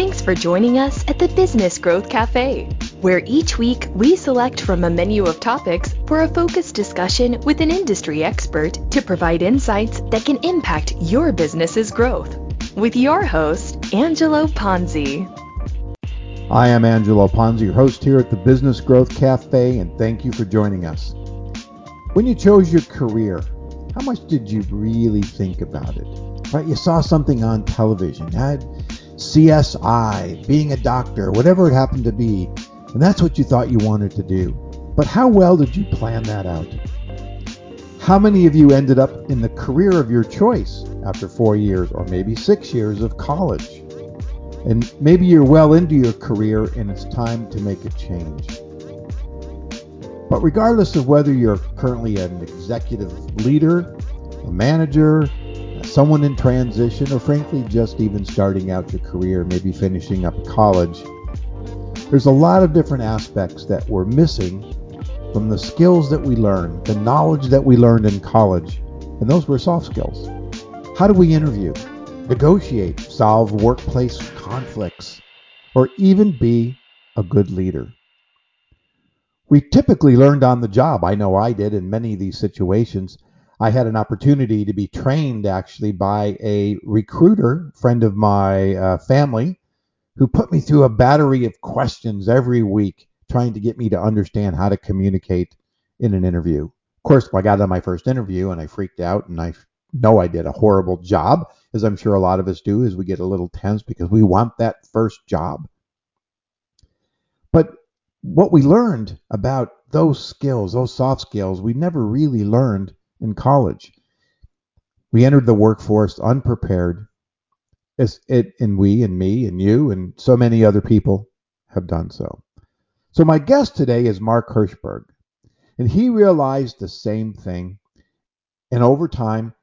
Thanks for joining us at the Business Growth Cafe, where each week we select from a menu of topics for a focused discussion with an industry expert to provide insights that can impact your business's growth. With your host, Angelo Ponzi. I am Angelo Ponzi, your host here at the Business Growth Cafe, and thank you for joining us. When you chose your career, how much did you really think about it? Right? You saw something on television, CSI, being a doctor, whatever it happened to be, and that's what you thought you wanted to do. But how well did you plan that out? How many of you ended up in the career of your choice after four years or maybe six years of college? And maybe you're well into your career and it's time to make a change. But regardless of whether you're currently an executive leader, a manager, someone in transition, or frankly just even starting out your career, maybe finishing up college, there's a lot of different aspects that we're missing from the skills that we learned, the knowledge that we learned in college, and those were soft skills. How do we interview, negotiate, solve workplace conflicts, or even be a good leader? We typically learned on the job. I know I did in many of these situations. I had an opportunity to be trained actually by a recruiter, friend of my uh, family, who put me through a battery of questions every week, trying to get me to understand how to communicate in an interview. Of course, I got on my first interview and I freaked out and I know I did a horrible job, as I'm sure a lot of us do, as we get a little tense because we want that first job. But what we learned about those skills, those soft skills, we never really learned in college. We entered the workforce unprepared, as it and we and me and you and so many other people have done so. So my guest today is Mark Herschberg, and he realized the same thing. And over time,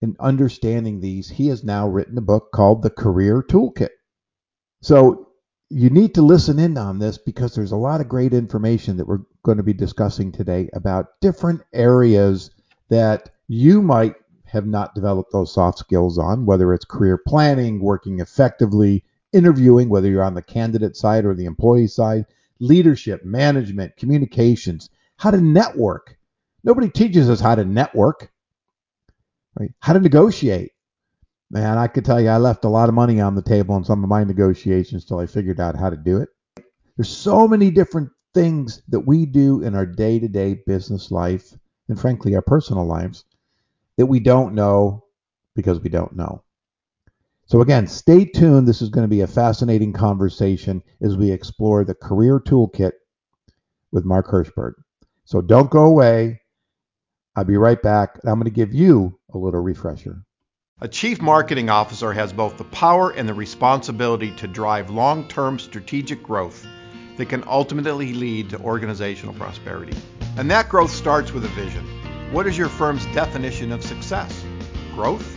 in understanding these, he has now written a book called The Career Toolkit. So you need to listen in on this because there's a lot of great information that we're going to be discussing today about different areas that you might have not developed those soft skills on, whether it's career planning, working effectively, interviewing, whether you're on the candidate side or the employee side, leadership, management, communications, how to network. Nobody teaches us how to network, right? How to negotiate. Man, I could tell you I left a lot of money on the table in some of my negotiations till I figured out how to do it. There's so many different things that we do in our day to day business life and frankly our personal lives that we don't know because we don't know. So, again, stay tuned. This is going to be a fascinating conversation as we explore the career toolkit with Mark Herschberg. So, don't go away. I'll be right back. I'm going to give you a little refresher. A chief marketing officer has both the power and the responsibility to drive long term strategic growth that can ultimately lead to organizational prosperity. And that growth starts with a vision. What is your firm's definition of success? Growth?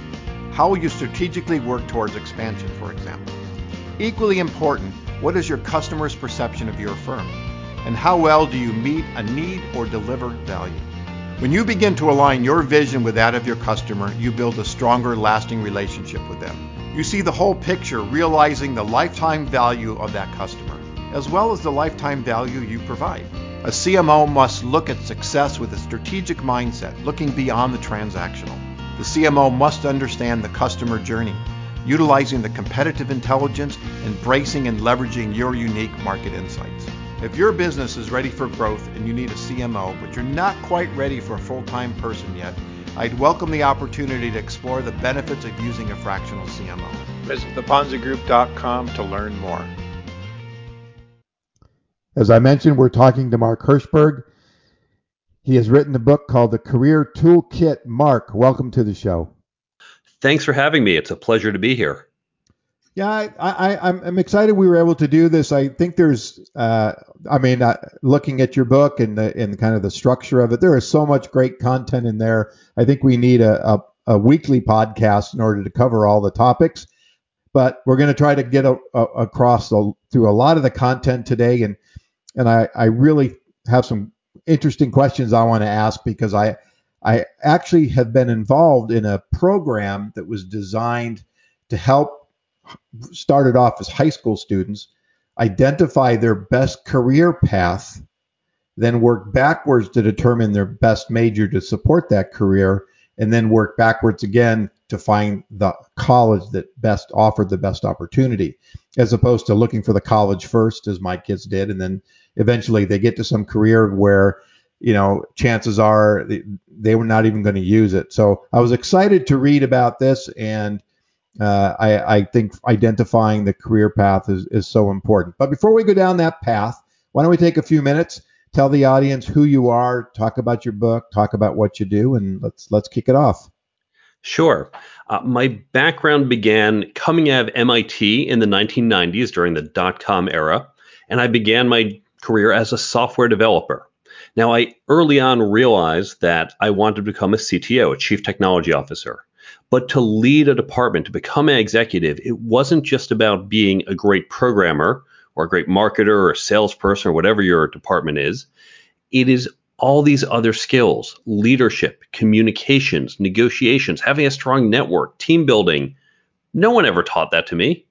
How will you strategically work towards expansion, for example? Equally important, what is your customer's perception of your firm? And how well do you meet a need or deliver value? When you begin to align your vision with that of your customer, you build a stronger, lasting relationship with them. You see the whole picture, realizing the lifetime value of that customer, as well as the lifetime value you provide. A CMO must look at success with a strategic mindset, looking beyond the transactional. The CMO must understand the customer journey, utilizing the competitive intelligence, embracing and leveraging your unique market insights. If your business is ready for growth and you need a CMO, but you're not quite ready for a full time person yet, I'd welcome the opportunity to explore the benefits of using a fractional CMO. Visit theponzigroup.com to learn more. As I mentioned, we're talking to Mark Herschberg. He has written a book called The Career Toolkit. Mark, welcome to the show. Thanks for having me. It's a pleasure to be here. Yeah, I, I, I'm excited we were able to do this. I think there's, uh, I mean, uh, looking at your book and the and kind of the structure of it, there is so much great content in there. I think we need a, a, a weekly podcast in order to cover all the topics. But we're going to try to get a, across through a lot of the content today, and and I, I really have some interesting questions I want to ask because I I actually have been involved in a program that was designed to help started off as high school students, identify their best career path, then work backwards to determine their best major to support that career, and then work backwards again to find the college that best offered the best opportunity, as opposed to looking for the college first, as my kids did, and then eventually they get to some career where you know chances are they, they were not even going to use it. So I was excited to read about this, and uh, I, I think identifying the career path is, is so important. But before we go down that path, why don't we take a few minutes? Tell the audience who you are, talk about your book, talk about what you do, and let's let's kick it off. Sure. Uh, my background began coming out of MIT in the 1990s during the dot com era, and I began my career as a software developer. Now, I early on realized that I wanted to become a CTO, a chief technology officer. But to lead a department, to become an executive, it wasn't just about being a great programmer or a great marketer or a salesperson or whatever your department is. It is all these other skills leadership, communications, negotiations, having a strong network, team building. No one ever taught that to me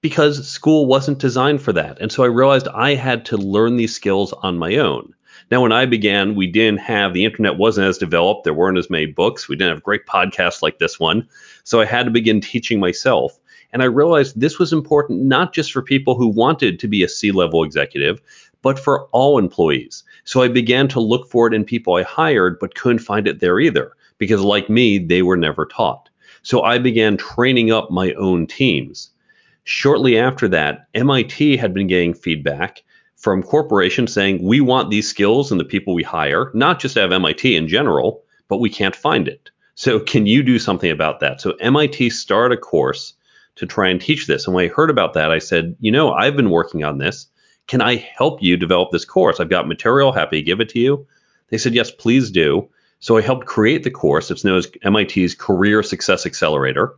because school wasn't designed for that. And so I realized I had to learn these skills on my own. Now, when I began, we didn't have the internet wasn't as developed. There weren't as many books. We didn't have great podcasts like this one. So I had to begin teaching myself. And I realized this was important not just for people who wanted to be a C level executive, but for all employees. So I began to look for it in people I hired, but couldn't find it there either, because like me, they were never taught. So I began training up my own teams. Shortly after that, MIT had been getting feedback from corporations saying, we want these skills and the people we hire, not just out MIT in general, but we can't find it. So can you do something about that? So MIT started a course to try and teach this. And when I heard about that, I said, you know, I've been working on this. Can I help you develop this course? I've got material, happy to give it to you. They said, yes, please do. So I helped create the course. It's known as MIT's Career Success Accelerator.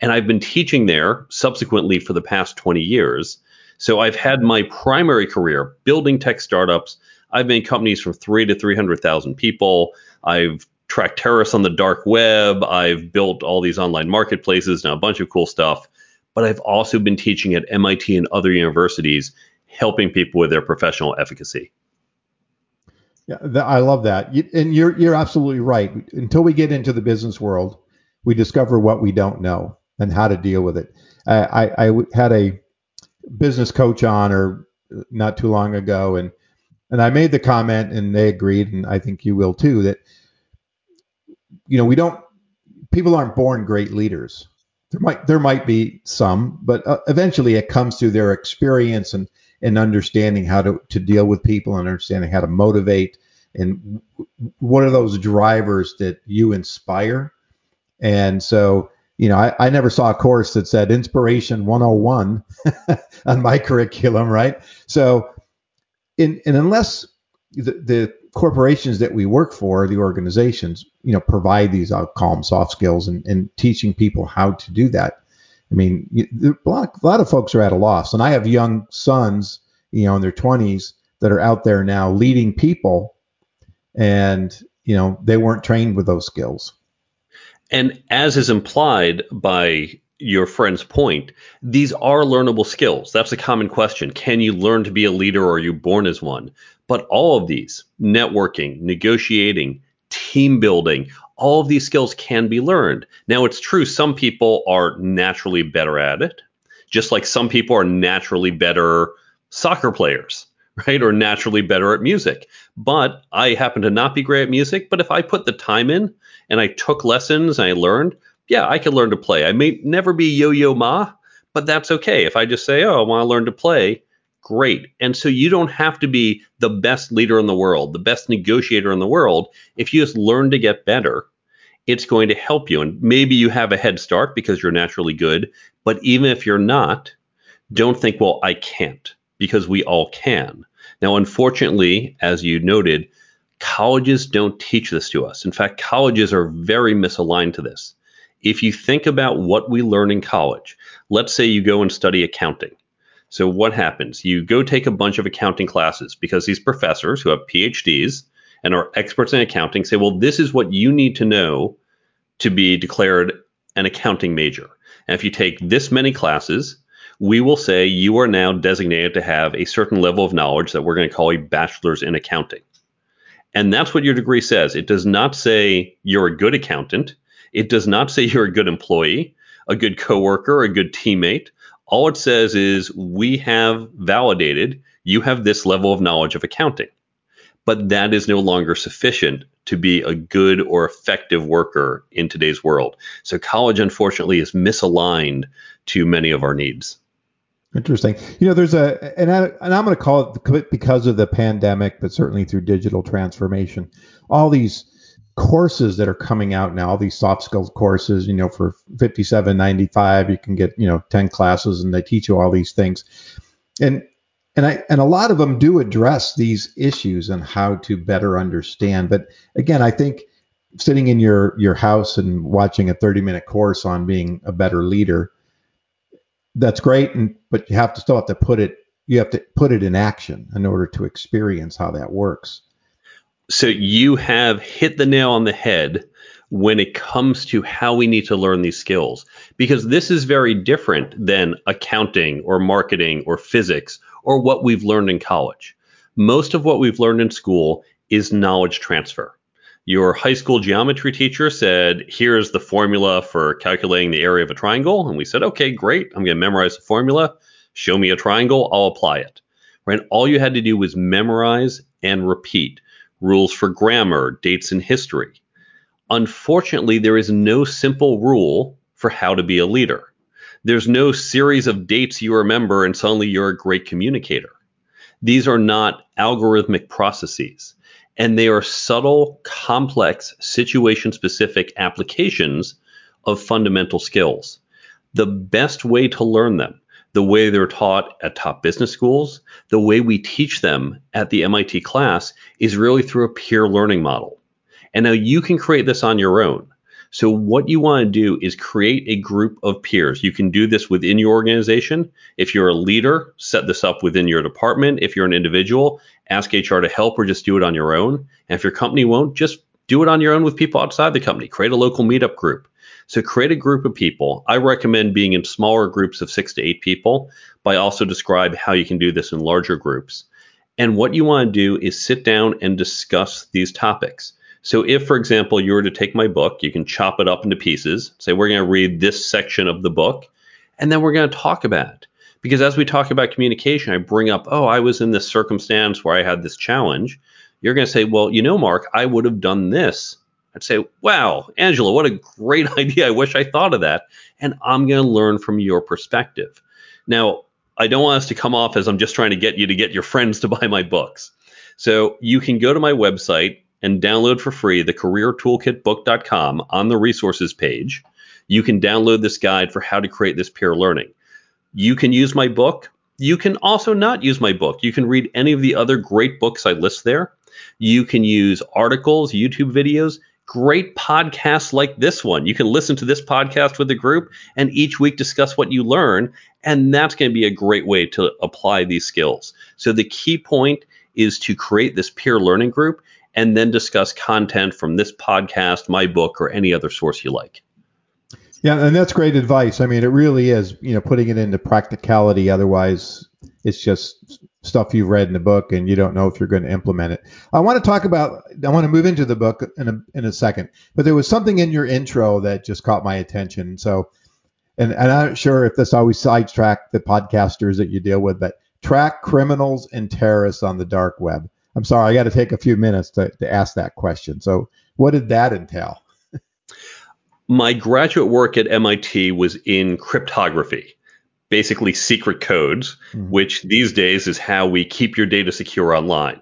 And I've been teaching there subsequently for the past 20 years. So I've had my primary career building tech startups. I've made companies from three to 300,000 people. I've tracked terrorists on the dark web. I've built all these online marketplaces and a bunch of cool stuff. But I've also been teaching at MIT and other universities, helping people with their professional efficacy. Yeah, I love that. And you're you're absolutely right. Until we get into the business world, we discover what we don't know and how to deal with it. I, I, I had a business coach on or not too long ago, and and I made the comment, and they agreed, and I think you will too, that you know we don't people aren't born great leaders. There might there might be some, but uh, eventually it comes through their experience and and understanding how to to deal with people and understanding how to motivate and what are those drivers that you inspire. And so you know, I, I never saw a course that said Inspiration 101 on my curriculum, right? So, in, and unless the, the corporations that we work for, the organizations, you know, provide these, I'll call them soft skills and, and teaching people how to do that. I mean, you, a, lot, a lot of folks are at a loss. And I have young sons, you know, in their 20s that are out there now leading people and, you know, they weren't trained with those skills. And as is implied by your friend's point, these are learnable skills. That's a common question. Can you learn to be a leader or are you born as one? But all of these, networking, negotiating, team building, all of these skills can be learned. Now, it's true, some people are naturally better at it, just like some people are naturally better soccer players, right? Or naturally better at music. But I happen to not be great at music, but if I put the time in, and I took lessons and I learned, yeah, I could learn to play. I may never be Yo Yo Ma, but that's okay. If I just say, oh, I want to learn to play, great. And so you don't have to be the best leader in the world, the best negotiator in the world. If you just learn to get better, it's going to help you. And maybe you have a head start because you're naturally good. But even if you're not, don't think, well, I can't, because we all can. Now, unfortunately, as you noted, Colleges don't teach this to us. In fact, colleges are very misaligned to this. If you think about what we learn in college, let's say you go and study accounting. So, what happens? You go take a bunch of accounting classes because these professors who have PhDs and are experts in accounting say, well, this is what you need to know to be declared an accounting major. And if you take this many classes, we will say you are now designated to have a certain level of knowledge that we're going to call a bachelor's in accounting. And that's what your degree says. It does not say you're a good accountant. It does not say you're a good employee, a good coworker, a good teammate. All it says is we have validated you have this level of knowledge of accounting. But that is no longer sufficient to be a good or effective worker in today's world. So college, unfortunately, is misaligned to many of our needs. Interesting. You know, there's a, and, I, and I'm going to call it because of the pandemic, but certainly through digital transformation, all these courses that are coming out now, all these soft skills courses, you know, for 57.95, you can get, you know, 10 classes and they teach you all these things. And, and I, and a lot of them do address these issues and how to better understand. But again, I think sitting in your, your house and watching a 30 minute course on being a better leader, that's great, and but you have to still have to put it you have to put it in action in order to experience how that works. So you have hit the nail on the head when it comes to how we need to learn these skills because this is very different than accounting or marketing or physics or what we've learned in college. Most of what we've learned in school is knowledge transfer your high school geometry teacher said, here's the formula for calculating the area of a triangle. And we said, okay, great. I'm going to memorize the formula. Show me a triangle. I'll apply it. Right? All you had to do was memorize and repeat rules for grammar, dates in history. Unfortunately, there is no simple rule for how to be a leader. There's no series of dates you remember and suddenly you're a great communicator. These are not algorithmic processes and they are subtle, complex, situation specific applications of fundamental skills. The best way to learn them, the way they're taught at top business schools, the way we teach them at the MIT class is really through a peer learning model. And now you can create this on your own. So what you want to do is create a group of peers. You can do this within your organization. If you're a leader, set this up within your department. If you're an individual, ask HR to help or just do it on your own. And if your company won't, just do it on your own with people outside the company. Create a local meetup group. So create a group of people. I recommend being in smaller groups of six to eight people, but I also describe how you can do this in larger groups. And what you want to do is sit down and discuss these topics. So if, for example, you were to take my book, you can chop it up into pieces, say we're going to read this section of the book, and then we're going to talk about it. Because as we talk about communication, I bring up, oh, I was in this circumstance where I had this challenge. You're going to say, well, you know, Mark, I would have done this. I'd say, wow, Angelo, what a great idea. I wish I thought of that. And I'm going to learn from your perspective. Now, I don't want us to come off as I'm just trying to get you to get your friends to buy my books. So you can go to my website, and download for free the careertoolkitbook.com on the resources page. You can download this guide for how to create this peer learning. You can use my book. You can also not use my book. You can read any of the other great books I list there. You can use articles, YouTube videos, great podcasts like this one. You can listen to this podcast with a group and each week discuss what you learn. And that's going to be a great way to apply these skills. So the key point is to create this peer learning group and then discuss content from this podcast, my book, or any other source you like. Yeah, and that's great advice. I mean, it really is, you know, putting it into practicality. Otherwise, it's just stuff you've read in the book and you don't know if you're going to implement it. I want to talk about, I want to move into the book in a, in a second, but there was something in your intro that just caught my attention. So, and, and I'm not sure if this always sidetrack the podcasters that you deal with, but track criminals and terrorists on the dark web. I'm sorry, I got to take a few minutes to, to ask that question. So, what did that entail? My graduate work at MIT was in cryptography, basically secret codes, mm-hmm. which these days is how we keep your data secure online.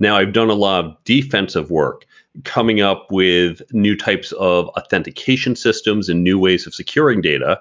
Now, I've done a lot of defensive work, coming up with new types of authentication systems and new ways of securing data.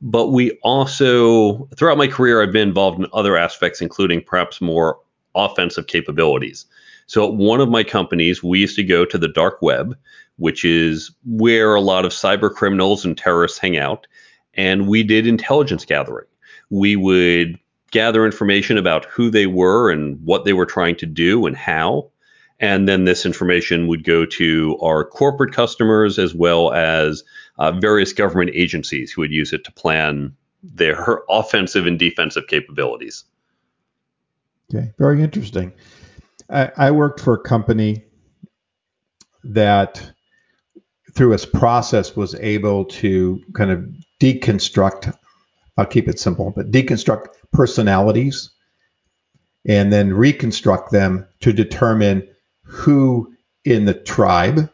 But we also, throughout my career, I've been involved in other aspects, including perhaps more offensive capabilities. So at one of my companies, we used to go to the dark web, which is where a lot of cyber criminals and terrorists hang out, and we did intelligence gathering. We would gather information about who they were and what they were trying to do and how. And then this information would go to our corporate customers as well as uh, various government agencies who would use it to plan their offensive and defensive capabilities. Okay, very interesting. I, I worked for a company that, through its process, was able to kind of deconstruct. I'll keep it simple, but deconstruct personalities and then reconstruct them to determine who in the tribe,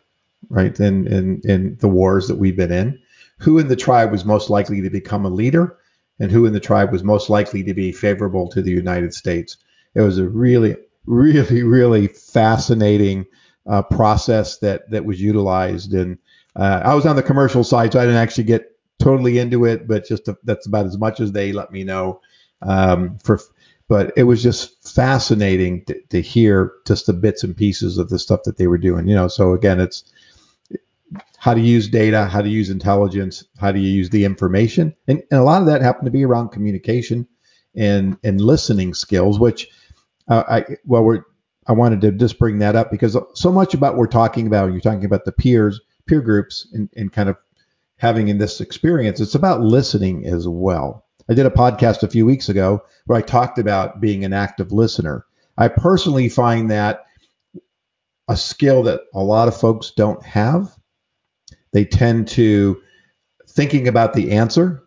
right, in, in, in the wars that we've been in, who in the tribe was most likely to become a leader and who in the tribe was most likely to be favorable to the United States. It was a really, really, really fascinating uh, process that that was utilized. And uh, I was on the commercial side, so I didn't actually get totally into it, but just to, that's about as much as they let me know. Um, for but it was just fascinating to, to, hear just the bits and pieces of the stuff that they were doing. You know, so again, it's how to use data, how to use intelligence, how do you use the information, and, and a lot of that happened to be around communication and and listening skills, which uh, I well we're I wanted to just bring that up because so much about what we're talking about, you're talking about the peers, peer groups, and, and kind of having in this experience, it's about listening as well. I did a podcast a few weeks ago where I talked about being an active listener. I personally find that a skill that a lot of folks don't have. They tend to thinking about the answer,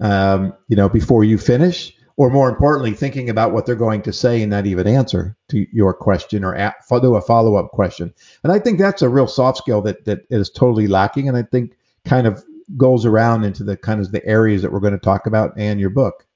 um, you know, before you finish, or more importantly, thinking about what they're going to say and not even answer to your question or do a follow up question. And I think that's a real soft skill that that is totally lacking, and I think kind of goes around into the kind of the areas that we're going to talk about and your book.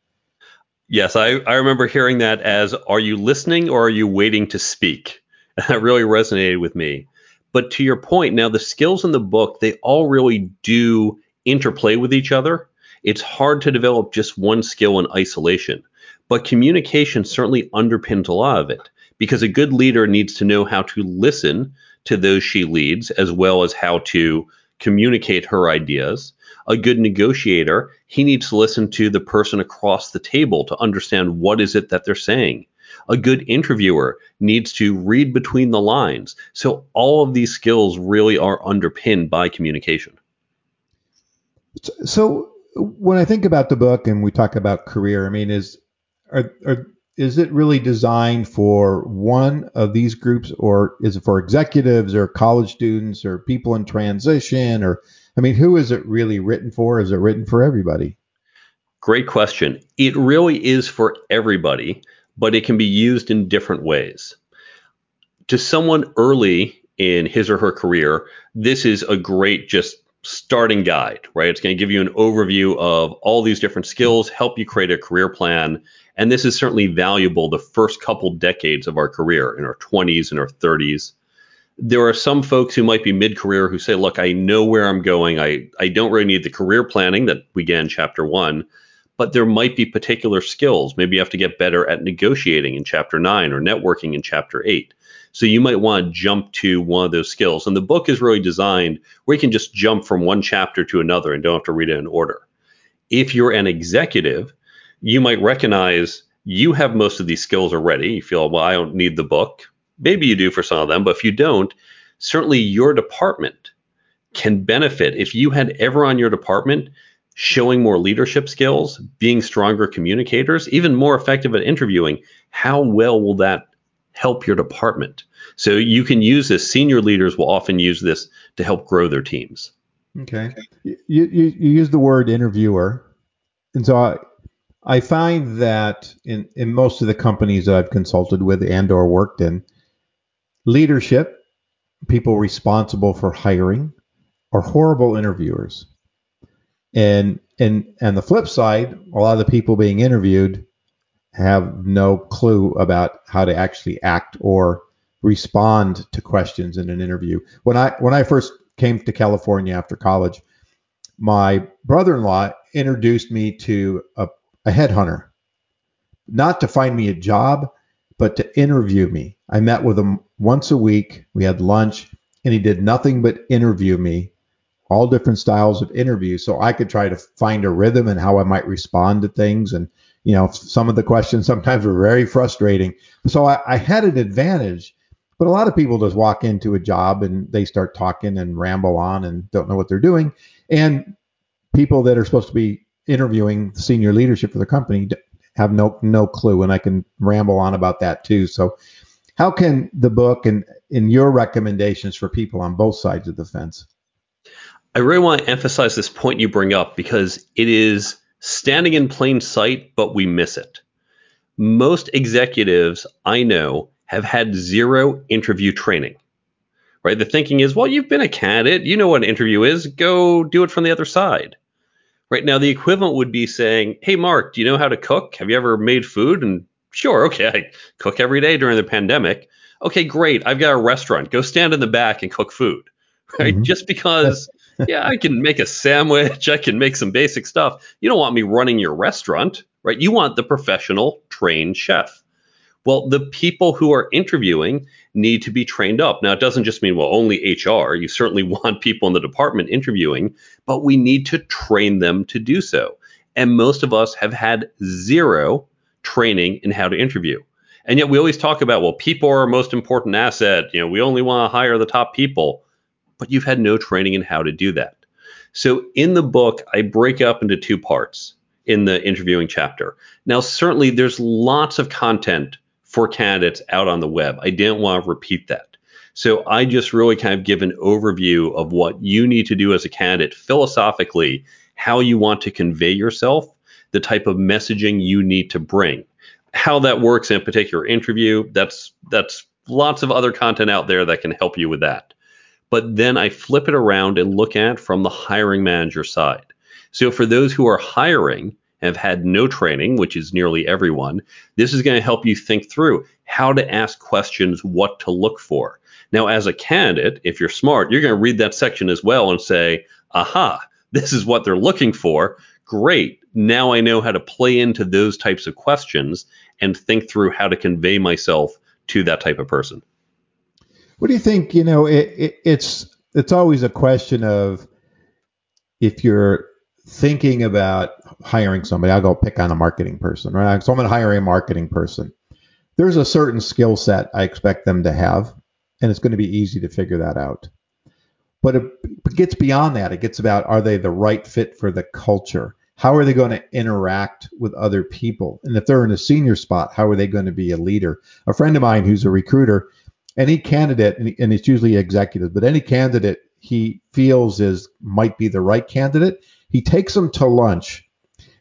Yes, I, I remember hearing that as are you listening or are you waiting to speak? That really resonated with me. But to your point, now the skills in the book, they all really do interplay with each other. It's hard to develop just one skill in isolation. But communication certainly underpins a lot of it because a good leader needs to know how to listen to those she leads as well as how to communicate her ideas. A good negotiator, he needs to listen to the person across the table to understand what is it that they're saying. A good interviewer needs to read between the lines. So all of these skills really are underpinned by communication. So when I think about the book and we talk about career, I mean, is are, are is it really designed for one of these groups or is it for executives or college students or people in transition or i mean who is it really written for? Is it written for everybody? Great question. It really is for everybody but it can be used in different ways. To someone early in his or her career this is a great just starting guide right it's going to give you an overview of all these different skills help you create a career plan and this is certainly valuable the first couple decades of our career in our 20s and our 30s. There are some folks who might be mid career who say, look, I know where I'm going. I, I don't really need the career planning that began chapter one, but there might be particular skills. Maybe you have to get better at negotiating in chapter nine or networking in chapter eight. So you might want to jump to one of those skills. And the book is really designed where you can just jump from one chapter to another and don't have to read it in order. If you're an executive, you might recognize you have most of these skills already. You feel, well, I don't need the book. Maybe you do for some of them, but if you don't, certainly your department can benefit if you had ever on your department showing more leadership skills, being stronger communicators, even more effective at interviewing. How well will that help your department? So you can use this. Senior leaders will often use this to help grow their teams. Okay. You, you, you use the word interviewer. And so I, I find that in, in most of the companies that I've consulted with and or worked in, leadership, people responsible for hiring, are horrible interviewers. And and and the flip side, a lot of the people being interviewed have no clue about how to actually act or respond to questions in an interview. When I when I first came to California after college, my brother-in-law introduced me to a a headhunter, not to find me a job, but to interview me. I met with him once a week. We had lunch, and he did nothing but interview me, all different styles of interviews, so I could try to find a rhythm and how I might respond to things. And you know, some of the questions sometimes were very frustrating. So I, I had an advantage. But a lot of people just walk into a job and they start talking and ramble on and don't know what they're doing. And people that are supposed to be interviewing senior leadership for the company have no no clue, and I can ramble on about that too. So, how can the book and in your recommendations for people on both sides of the fence? I really want to emphasize this point you bring up because it is standing in plain sight, but we miss it. Most executives I know have had zero interview training. Right? The thinking is, well, you've been a candidate, you know what an interview is, go do it from the other side. Right now, the equivalent would be saying, Hey, Mark, do you know how to cook? Have you ever made food? And sure, okay, I cook every day during the pandemic. Okay, great. I've got a restaurant. Go stand in the back and cook food. Right? Mm-hmm. Just because, yeah, I can make a sandwich, I can make some basic stuff. You don't want me running your restaurant, right? You want the professional trained chef. Well, the people who are interviewing need to be trained up. Now, it doesn't just mean, well, only HR. You certainly want people in the department interviewing, but we need to train them to do so. And most of us have had zero training in how to interview. And yet we always talk about, well, people are our most important asset. You know, we only want to hire the top people, but you've had no training in how to do that. So in the book, I break up into two parts in the interviewing chapter. Now, certainly there's lots of content for candidates out on the web. I didn't want to repeat that. So I just really kind of give an overview of what you need to do as a candidate philosophically, how you want to convey yourself, the type of messaging you need to bring. How that works in a particular interview, that's that's lots of other content out there that can help you with that. But then I flip it around and look at from the hiring manager side. So for those who are hiring, and have had no training, which is nearly everyone, this is going to help you think through how to ask questions, what to look for. Now, as a candidate, if you're smart, you're going to read that section as well and say, aha, this is what they're looking for. Great. Now I know how to play into those types of questions and think through how to convey myself to that type of person. What do you think? You know, it, it, it's it's always a question of if you're thinking about hiring somebody, I'll go pick on a marketing person, right? So I'm going to hire a marketing person. There's a certain skill set I expect them to have, and it's going to be easy to figure that out. But it gets beyond that. It gets about are they the right fit for the culture? How are they going to interact with other people? And if they're in a senior spot, how are they going to be a leader? A friend of mine who's a recruiter, any candidate, and it's usually executives, but any candidate he feels is might be the right candidate, he takes them to lunch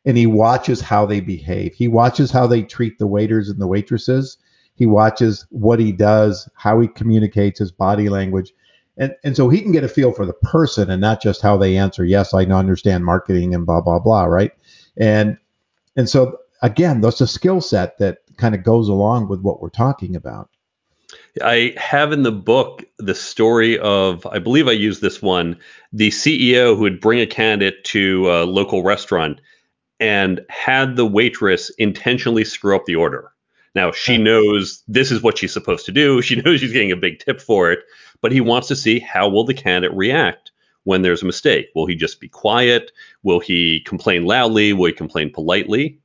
and he watches how they behave. He watches how they treat the waiters and the waitresses. He watches what he does, how he communicates his body language. And, and so he can get a feel for the person and not just how they answer, yes, I understand marketing and blah, blah, blah, right? And and so again, that's a skill set that kind of goes along with what we're talking about. I have in the book the story of, I believe I used this one, the CEO who would bring a candidate to a local restaurant and had the waitress intentionally screw up the order. Now, she knows this is what she's supposed to do. She knows she's getting a big tip for it, but he wants to see how will the candidate react when there's a mistake. Will he just be quiet? Will he complain loudly? Will he complain politely?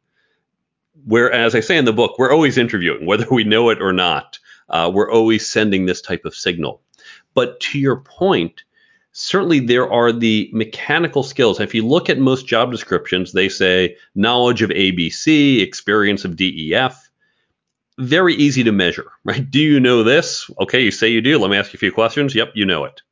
Whereas I say in the book, we're always interviewing, whether we know it or not uh, we're always sending this type of signal. But to your point, certainly there are the mechanical skills. If you look at most job descriptions, they say knowledge of ABC, experience of DEF. Very easy to measure, right? Do you know this? Okay, you say you do. Let me ask you a few questions. Yep, you know it.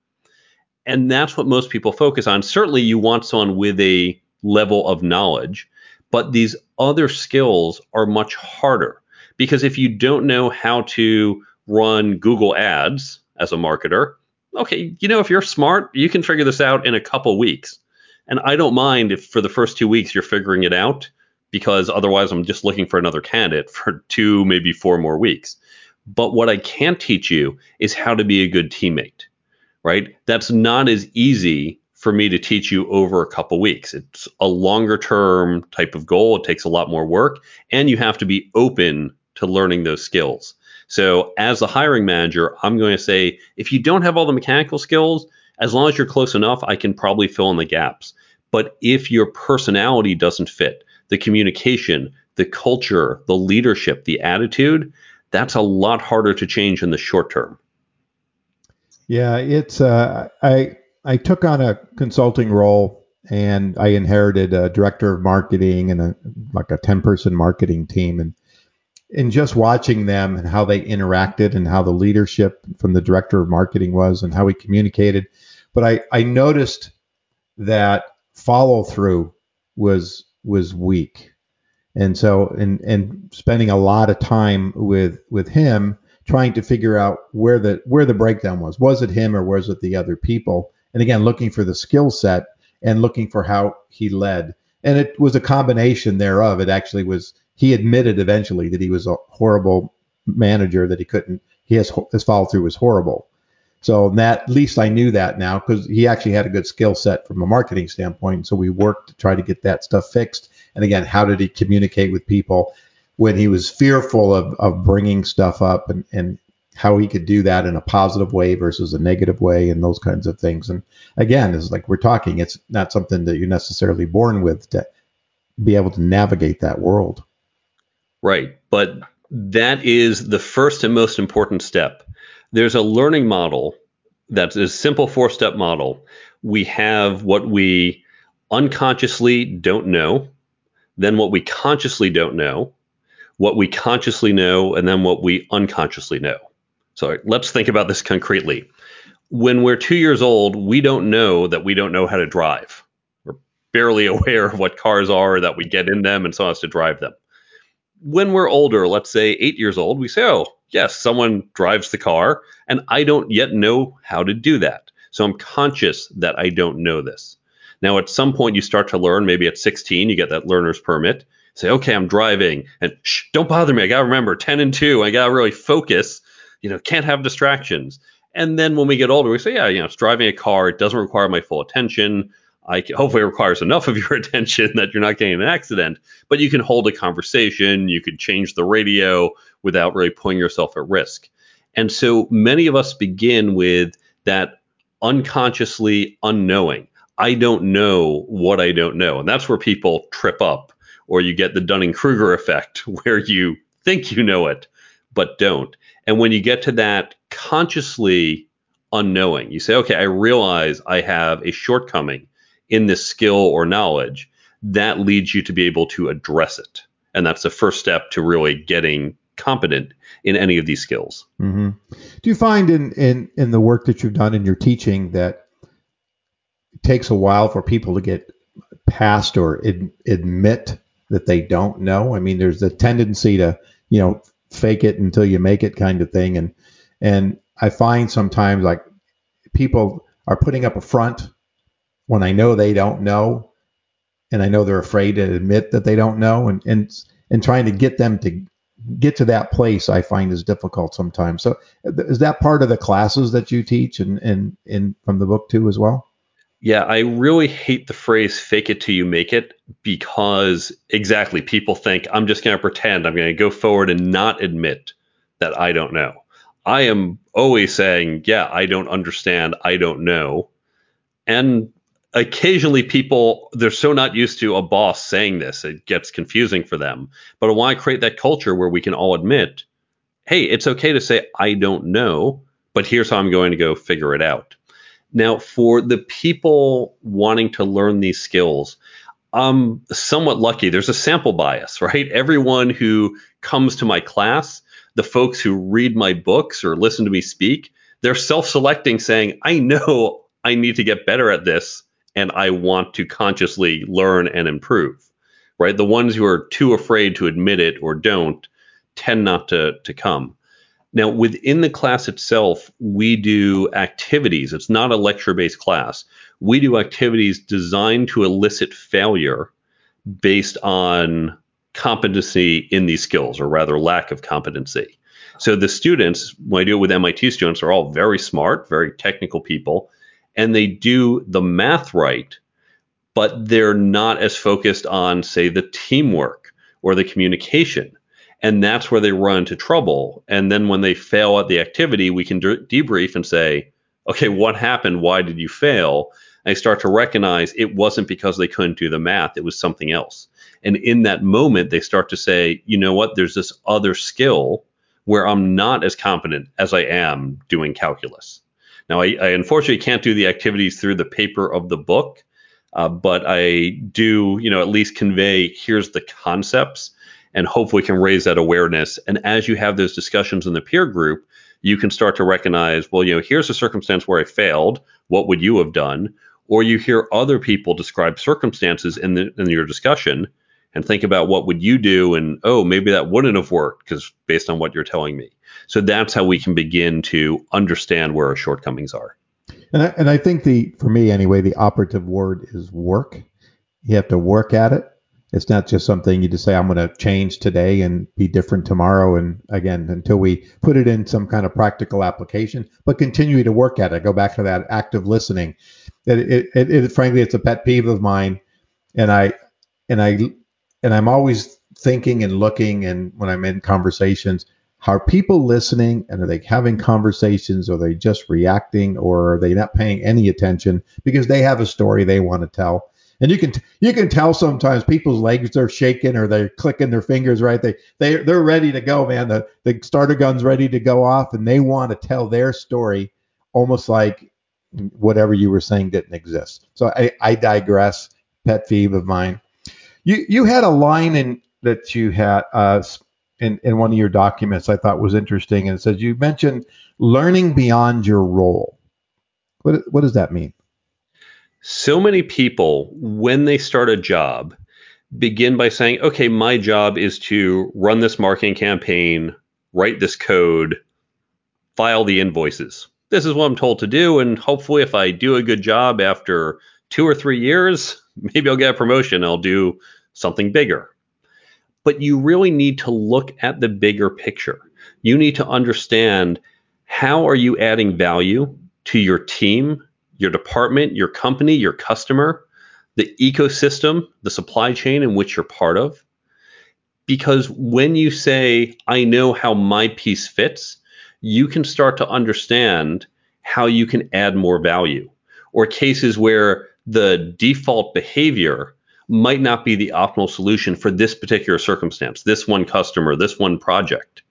And that's what most people focus on. Certainly, you want someone with a level of knowledge, but these other skills are much harder. Because if you don't know how to run Google ads as a marketer, okay, you know, if you're smart, you can figure this out in a couple weeks. And I don't mind if for the first two weeks you're figuring it out because otherwise I'm just looking for another candidate for two, maybe four more weeks. But what I can't teach you is how to be a good teammate, right? That's not as easy for me to teach you over a couple weeks. It's a longer term type of goal. It takes a lot more work, and you have to be open to learning those skills. So, as a hiring manager, I'm going to say if you don't have all the mechanical skills, as long as you're close enough, I can probably fill in the gaps. But if your personality doesn't fit, the communication, the culture, the leadership, the attitude, that's a lot harder to change in the short term. Yeah, it's uh, I I took on a consulting role and I inherited a director of marketing and a like a 10 person marketing team and and just watching them and how they interacted and how the leadership from the director of marketing was and how he communicated. But I, I noticed that follow through was was weak. And so and and spending a lot of time with with him trying to figure out where the where the breakdown was. Was it him or was it the other people? And again, looking for the skill set and looking for how he led. And it was a combination thereof. It actually was he admitted eventually that he was a horrible manager that he couldn't he has his follow through was horrible. So that at least I knew that now because he actually had a good skill set from a marketing standpoint. So we worked to try to get that stuff fixed. And again, how did he communicate with people when he was fearful of, of bringing stuff up and, and how he could do that in a positive way versus a negative way and those kinds of things. And again, it's like we're talking, it's not something that you're necessarily born with to be able to navigate that world. Right. But that is the first and most important step. There's a learning model that's a simple four step model. We have what we unconsciously don't know, then what we consciously don't know, what we consciously know, and then what we unconsciously know. So let's think about this concretely. When we're two years old, we don't know that we don't know how to drive. We're barely aware of what cars are, that we get in them, and so on as to drive them. When we're older, let's say eight years old, we say, oh, yes, someone drives the car, and I don't yet know how to do that. So I'm conscious that I don't know this. Now, at some point, you start to learn, maybe at 16, you get that learner's permit. Say, okay, I'm driving, and shh, don't bother me. I got to remember 10 and 2. I got to really focus. You know, can't have distractions. And then when we get older, we say, yeah, you know, it's driving a car. It doesn't require my full attention. I hopefully requires enough of your attention that you're not getting an accident, but you can hold a conversation, you can change the radio without really putting yourself at risk. And so many of us begin with that unconsciously unknowing. I don't know what I don't know. And that's where people trip up, or you get the Dunning Kruger effect, where you think you know it, but don't. And when you get to that consciously unknowing, you say, okay, I realize I have a shortcoming in this skill or knowledge, that leads you to be able to address it. And that's the first step to really getting competent in any of these skills. Mm-hmm. Do you find in, in, in the work that you've done in your teaching that it takes a while for people to get past or ad, admit that they don't know? I mean, there's a tendency to, you know, fake it until you make it kind of thing. And, and I find sometimes like people are putting up a front when I know they don't know, and I know they're afraid to admit that they don't know, and and and trying to get them to get to that place, I find is difficult sometimes. So is that part of the classes that you teach and and in from the book too as well? Yeah, I really hate the phrase fake it till you make it because exactly people think I'm just going to pretend I'm going to go forward and not admit that I don't know. I am always saying, yeah, I don't understand, I don't know. And occasionally people they're so not used to a boss saying this it gets confusing for them. But i want to create that culture where we can all admit hey it's okay to say i don't know but here's how i'm going to go figure it out. Now for the people wanting to learn these skills i'm somewhat lucky. There's a sample bias right? Everyone who comes to my class the folks who read my books or listen to me speak they're self-selecting saying i know i need to get better at this and I want to consciously learn and improve. Right? The ones who are too afraid to admit it or don't tend not to, to come. Now, within the class itself, we do activities. It's not a lecture based class. We do activities designed to elicit failure based on competency in these skills, or rather, lack of competency. So the students, when I do it with MIT students, are all very smart, very technical people and they do the math right, but they're not as focused on, say, the teamwork or the communication. And that's where they run into trouble. And then when they fail at the activity, we can de- debrief and say, okay, what happened? Why did you fail? And they start to recognize it wasn't because they couldn't do the math, it was something else. And in that moment, they start to say, you know what, there's this other skill where I'm not as competent as I am doing calculus. Now, I, I unfortunately can't do the activities through the paper of the book, uh, but I do, you know, at least convey here's the concepts and hopefully can raise that awareness. And as you have those discussions in the peer group, you can start to recognize, well, you know, here's a circumstance where I failed. What would you have done? Or you hear other people describe circumstances in, the, in your discussion and think about what would you do and oh maybe that wouldn't have worked because based on what you're telling me so that's how we can begin to understand where our shortcomings are. And I, and I think the for me anyway the operative word is work. You have to work at it. It's not just something you just say i'm going to change today and be different tomorrow and again until we put it in some kind of practical application but continue to work at it. Go back to that active listening. It, it, it, it frankly it's a pet peeve of mine. And i and i and I'm always thinking and looking and when I'm in conversations, are people listening and are they having conversations? Or are they just reacting or are they not paying any attention because they have a story they want to tell? And you can you can tell sometimes people's legs are shaking or they're clicking their fingers right. They they they're ready to go, man. The the starter gun's ready to go off and they want to tell their story almost like whatever you were saying didn't exist. So I, I digress. Pet peeve of mine. You you had a line in that you had uh, in in one of your documents I thought was interesting, and it says you mentioned learning beyond your role. What what does that mean? So many people, when they start a job, begin by saying, "Okay, my job is to run this marketing campaign, write this code, file the invoices." This is what I'm told to do, and hopefully, if I do a good job after two or three years, maybe I'll get a promotion. I'll do something bigger. But you really need to look at the bigger picture. You need to understand how are you adding value to your team, your department, your company, your customer, the ecosystem, the supply chain in which you're part of. Because when you say, I know how my piece fits, you can start to understand how you can add more value. Or cases where the default behavior might not be the optimal solution for this particular circumstance, this one customer, this one project.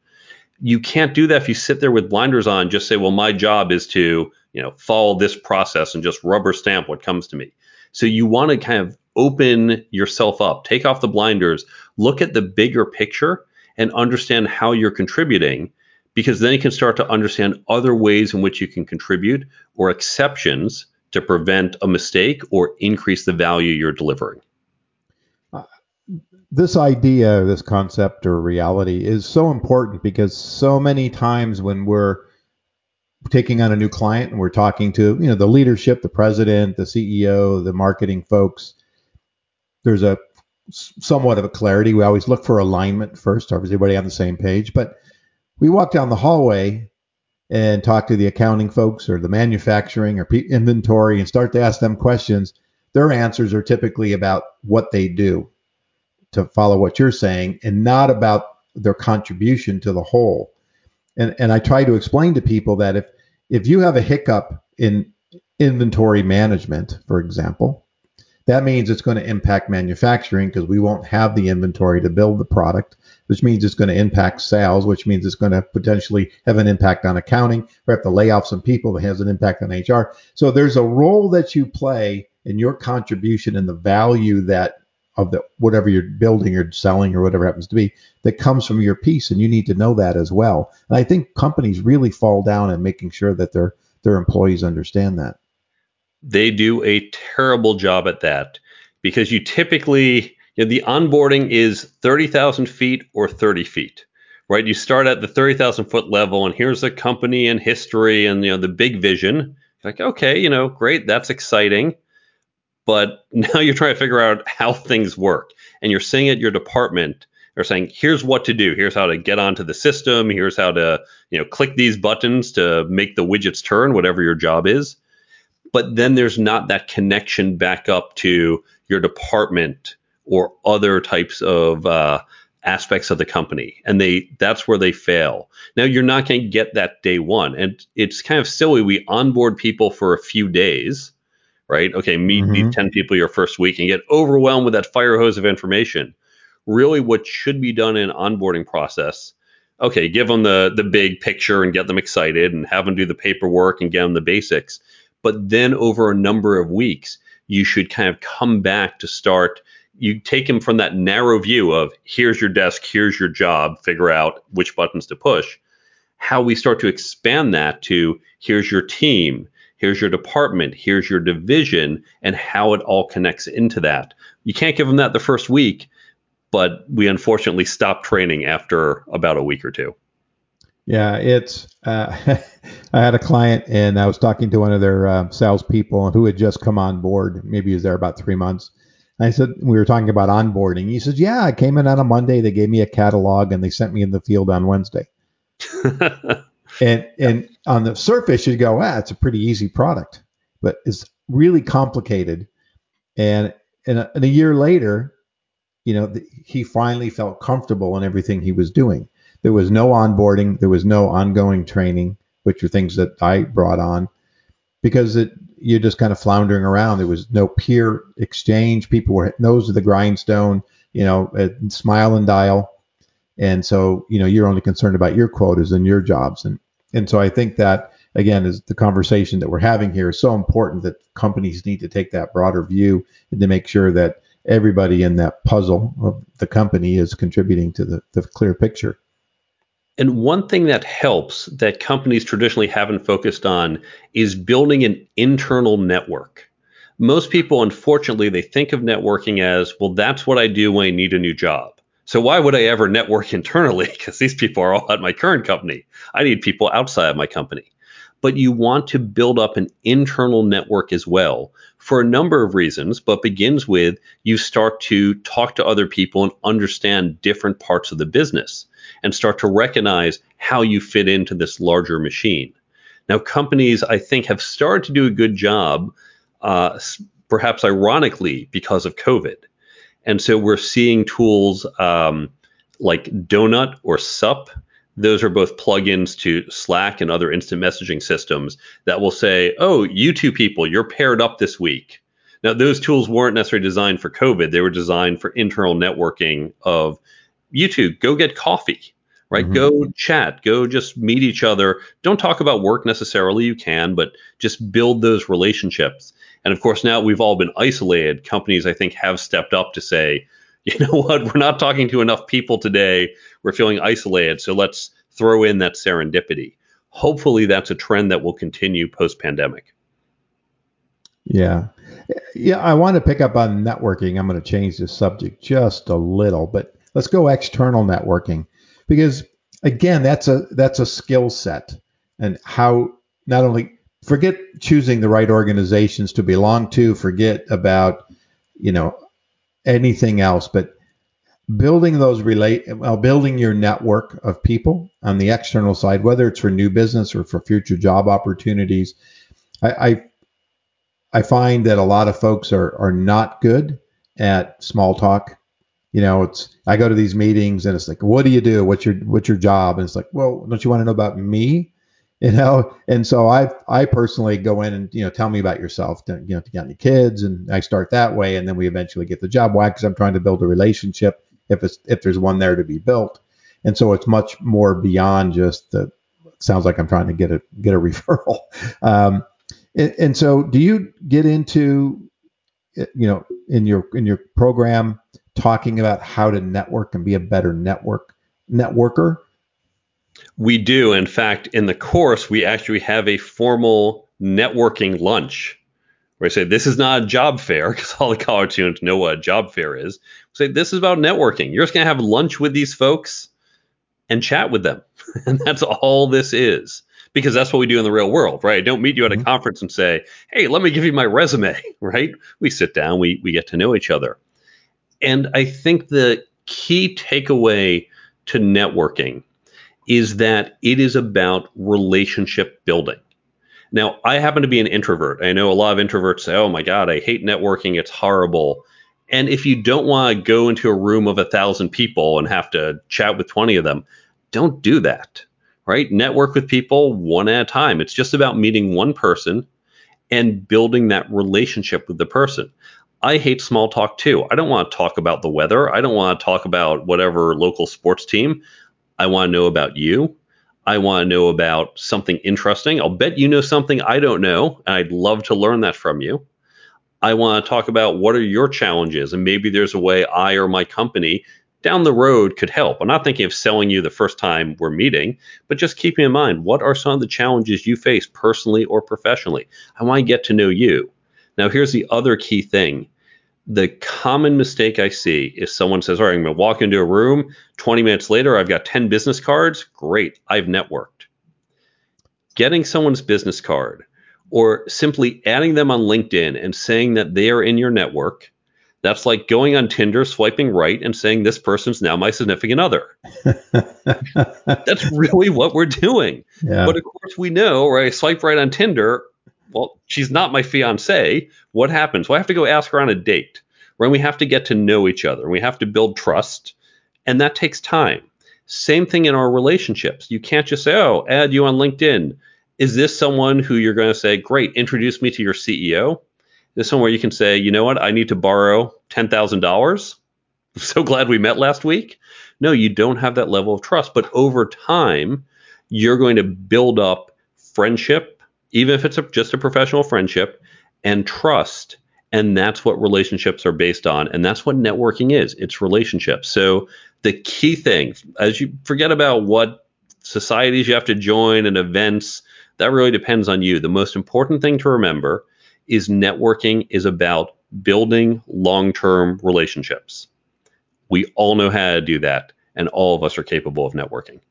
You can't do that if you sit there with blinders on, just say, well, my job is to, you know, follow this process and just rubber stamp what comes to me. So you want to kind of open yourself up, take off the blinders, look at the bigger picture and understand how you're contributing because then you can start to understand other ways in which you can contribute or exceptions to prevent a mistake or increase the value you're delivering this idea, this concept or reality is so important because so many times when we're taking on a new client and we're talking to, you know, the leadership, the president, the CEO, the marketing folks, there's a somewhat of a clarity. We always look for alignment first. Are everybody on the same page? But we walk down the hallway and talk to the accounting folks or the manufacturing or inventory and start to ask them questions. Their answers are typically about what they do to follow what you're saying and not about their contribution to the whole. And and I try to explain to people that if if you have a hiccup in inventory management, for example, that means it's going to impact manufacturing because we won't have the inventory to build the product, which means it's going to impact sales, which means it's going to potentially have an impact on accounting. We have to lay off some people that has an impact on HR. So there's a role that you play in your contribution and the value that of the whatever you're building or selling or whatever happens to be that comes from your piece and you need to know that as well. And i think companies really fall down in making sure that their their employees understand that. They do a terrible job at that because you typically you know, the onboarding is 30,000 feet or 30 feet right? You start at the 30,000 foot level and here's the company and history and you know the big vision. Like okay you know great that's exciting but now you're trying to figure out how things work. And you're seeing at your department they're saying here's what to do. Here's how to get onto the system. Here's how to you know click these buttons to make the widgets turn whatever your job is. But then there's not that connection back up to your department or other types of uh, aspects of the company. And they that's where they fail. Now you're not going to get that day one. And it's kind of silly. We onboard people for a few days right? Okay, meet mm-hmm. meet 10 people your first week and get overwhelmed with that fire hose of information. Really, what should be done in onboarding process okay, give them the the big picture and get them excited and have them do the paperwork and get them the basics. But then over a number of weeks, you should kind of come back to start. You take them from that narrow view of here's your desk, here's your job, figure out which buttons to push. How we start to expand that to here's your team, here's your department, here's your division, and how it all connects into that. You can't give them that the first week, but we unfortunately stopped training after about a week or two. Yeah, it's. Uh, I had a client, and I was talking to one of their uh, salespeople who had just come on board. Maybe he was there about three months. I said we were talking about onboarding. He says, "Yeah, I came in on a Monday. They gave me a catalog, and they sent me in the field on Wednesday." and and on the surface, you'd go, "Ah, it's a pretty easy product," but it's really complicated. And and a, and a year later, you know, the, he finally felt comfortable in everything he was doing. There was no onboarding, there was no ongoing training, which are things that I brought on because it you're just kind of floundering around. There was no peer exchange. People were nose to the grindstone, you know, smile and dial. And so, you know, you're only concerned about your quotas and your jobs. And and so I think that again is the conversation that we're having here is so important that companies need to take that broader view and to make sure that everybody in that puzzle of the company is contributing to the, the clear picture. And one thing that helps that companies traditionally haven't focused on is building an internal network. Most people, unfortunately, they think of networking as, well, that's what I do when I need a new job. So why would I ever network internally? Because these people are all at my current company. I need people outside of my company. But you want to build up an internal network as well for a number of reasons, but begins with you start to talk to other people and understand different parts of the business and start to recognize how you fit into this larger machine. Now, companies, I think, have started to do a good job, uh, perhaps ironically, because of COVID. And so we're seeing tools um, like Donut or Sup those are both plugins to Slack and other instant messaging systems that will say, oh, you two people, you're paired up this week. Now, those tools weren't necessarily designed for COVID. They were designed for internal networking of you two, go get coffee, right? Mm-hmm. Go chat, go just meet each other. Don't talk about work necessarily, you can, but just build those relationships. And of course, now we've all been isolated. Companies, I think, have stepped up to say, you know what, we're not talking to enough people today. We're feeling isolated. So let's throw in that serendipity. Hopefully, that's a trend that will continue post pandemic. Yeah. Yeah, I want to pick up on networking. I'm going to change the subject just a little, but let's go external networking because again, that's a that's a skill set and how not only forget choosing the right organizations to belong to, forget about, you know, anything else, but building those relate well, building your network of people on the external side, whether it's for new business or for future job opportunities. I, I, I find that a lot of folks are are not good at small talk. You know, it's I go to these meetings and it's like, what do you do? What's your what's your job? And it's like, well, don't you want to know about me? You know? And so i i personally go in and you know tell me about yourself you know to get any kids and i start that way and then we eventually get the job. Why? Because i'm trying to build a relationship if it's if there's one there to be built. And so it's much more beyond just the sounds like i'm trying to get a get a referral. Um, and, and so do you get into you know in your in your program talking about how to network and be a better network networker we do. In fact, in the course, we actually have a formal networking lunch where I say, this is not a job fair because all the college students know what a job fair is. We say, this is about networking. You're just going to have lunch with these folks and chat with them. and that's all this is because that's what we do in the real world, right? I don't meet you at a mm-hmm. conference and say, hey, let me give you my resume, right? We sit down, we, we get to know each other. And I think the key takeaway to networking is that it is about relationship building. Now, I happen to be an introvert. I know a lot of introverts say, oh my God, I hate networking. It's horrible. And if you don't want to go into a room of a thousand people and have to chat with 20 of them, don't do that, right? Network with people one at a time. It's just about meeting one person and building that relationship with the person. I hate small talk too. I don't want to talk about the weather. I don't want to talk about whatever local sports team. I want to know about you. I want to know about something interesting. I'll bet you know something I don't know, and I'd love to learn that from you. I want to talk about what are your challenges, and maybe there's a way I or my company down the road could help. I'm not thinking of selling you the first time we're meeting, but just keeping in mind what are some of the challenges you face personally or professionally. I want to get to know you. Now, here's the other key thing. The common mistake I see is someone says, All right, I'm going to walk into a room. 20 minutes later, I've got 10 business cards. Great, I've networked. Getting someone's business card or simply adding them on LinkedIn and saying that they are in your network that's like going on Tinder, swiping right, and saying this person's now my significant other. That's really what we're doing. Yeah. But of course, we know, right? I swipe right on Tinder. Well, she's not my fiance. What happens? Well, I have to go ask her on a date. Right? We have to get to know each other. We have to build trust, and that takes time. Same thing in our relationships. You can't just say, "Oh, add you on LinkedIn." Is this someone who you're going to say, "Great, introduce me to your CEO"? This one where you can say, you know what, I need to borrow $10,000. So glad we met last week. No, you don't have that level of trust. But over time, you're going to build up friendship, even if it's a, just a professional friendship, and trust. And that's what relationships are based on. And that's what networking is it's relationships. So the key thing, as you forget about what societies you have to join and events, that really depends on you. The most important thing to remember is networking is about building long-term relationships. We all know how to do that, and all of us are capable of networking.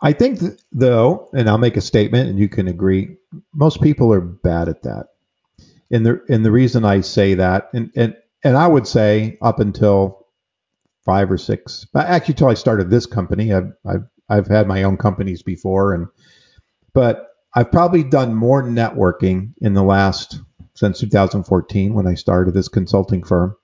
I think, though, and I'll make a statement, and you can agree. Most people are bad at that, and the and the reason I say that, and and and I would say up until five or six, actually, until I started this company, I've I've I've had my own companies before, and but I've probably done more networking in the last since 2014 when I started this consulting firm.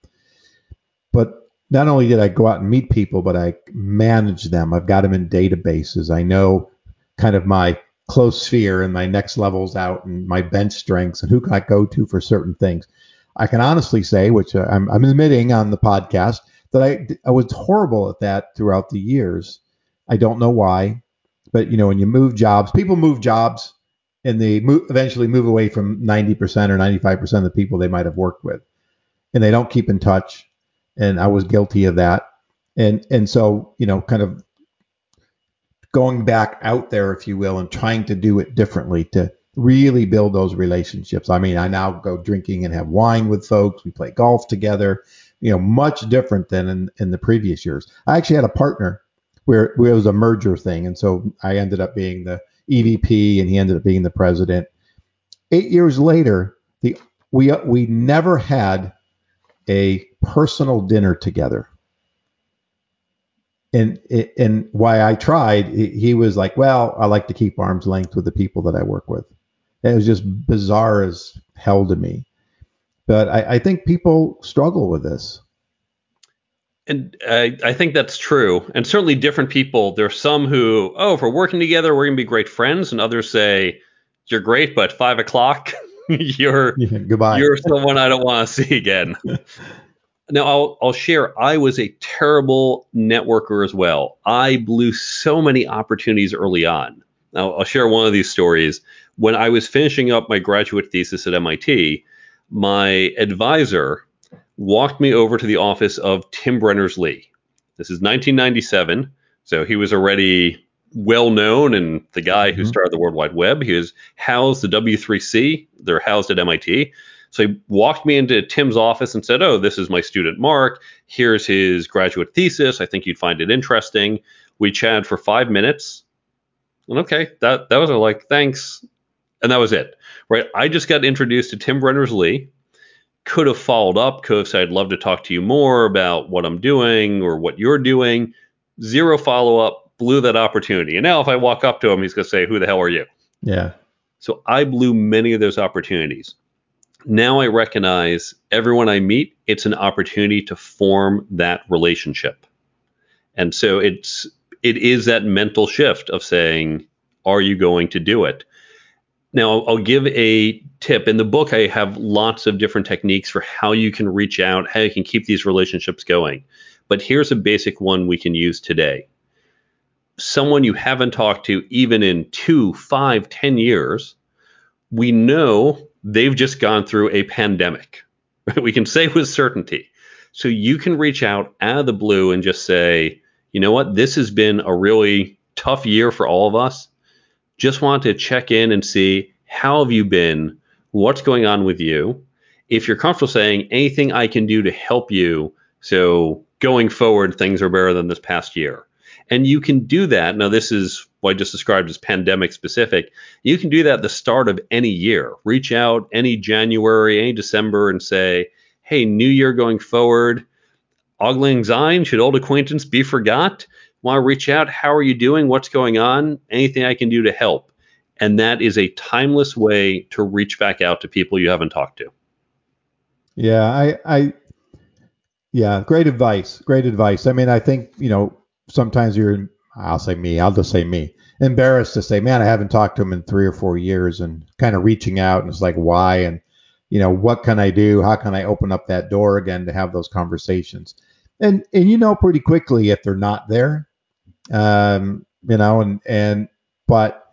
But not only did I go out and meet people, but I manage them. I've got them in databases. I know kind of my close sphere and my next levels out and my bench strengths and who can I go to for certain things. I can honestly say, which I'm, I'm admitting on the podcast, that I, I was horrible at that throughout the years. I don't know why, but you know, when you move jobs, people move jobs and they move, eventually move away from 90% or 95% of the people they might have worked with and they don't keep in touch and i was guilty of that. And and so you know kind of going back out there if you will and trying to do it differently to really build those relationships. I mean i now go drinking and have wine with folks. We play golf together you know much different than in, in the previous years. I actually had a partner where, where it was a merger thing and so i ended up being the EVP, and he ended up being the president. Eight years later, the we we never had a personal dinner together. And and why I tried, he was like, "Well, I like to keep arm's length with the people that I work with." It was just bizarre as hell to me. But I, I think people struggle with this. And I, I think that's true. And certainly different people. There are some who, oh, if we're working together, we're going to be great friends. And others say, you're great, but five o'clock, you're yeah, goodbye. You're someone I don't want to see again. now I'll I'll share. I was a terrible networker as well. I blew so many opportunities early on. Now I'll share one of these stories. When I was finishing up my graduate thesis at MIT, my advisor walked me over to the office of Tim Berners Lee. This is 1997, so he was already well known and the guy mm-hmm. who started the World Wide Web. He was housed the W3C. They're housed at MIT. So he walked me into Tim's office and said, "Oh, this is my student Mark. Here's his graduate thesis. I think you'd find it interesting." We chatted for five minutes. And okay, that that was like thanks, and that was it. Right? I just got introduced to Tim Berners Lee could have followed up, could have said, I'd love to talk to you more about what I'm doing or what you're doing. Zero follow up, blew that opportunity. And now if I walk up to him, he's going to say, Who the hell are you? Yeah. So I blew many of those opportunities. Now I recognize everyone I meet, it's an opportunity to form that relationship. And so it's it is that mental shift of saying, Are you going to do it? Now, I'll give a tip. In the book, I have lots of different techniques for how you can reach out, how you can keep these relationships going. But here's a basic one we can use today. someone you haven't talked to even in two, five, ten years, we know they've just gone through a pandemic. We can say with certainty. So you can reach out out of the blue and just say, you know what, this has been a really tough year for all of us. Just want to check in and see how have you been? What's going on with you? If you're comfortable saying anything I can do to help you, so going forward, things are better than this past year. And you can do that. Now, this is what I just described as pandemic specific. You can do that at the start of any year. Reach out any January, any December, and say, hey, new year going forward, Lang Syne, should old acquaintance be forgot? Want to reach out? How are you doing? What's going on? Anything I can do to help? And that is a timeless way to reach back out to people you haven't talked to. Yeah, I, I, yeah, great advice. Great advice. I mean, I think you know sometimes you're, I'll say me, I'll just say me, embarrassed to say, man, I haven't talked to him in three or four years, and kind of reaching out and it's like, why? And you know, what can I do? How can I open up that door again to have those conversations? And and you know pretty quickly if they're not there, um, you know, and and but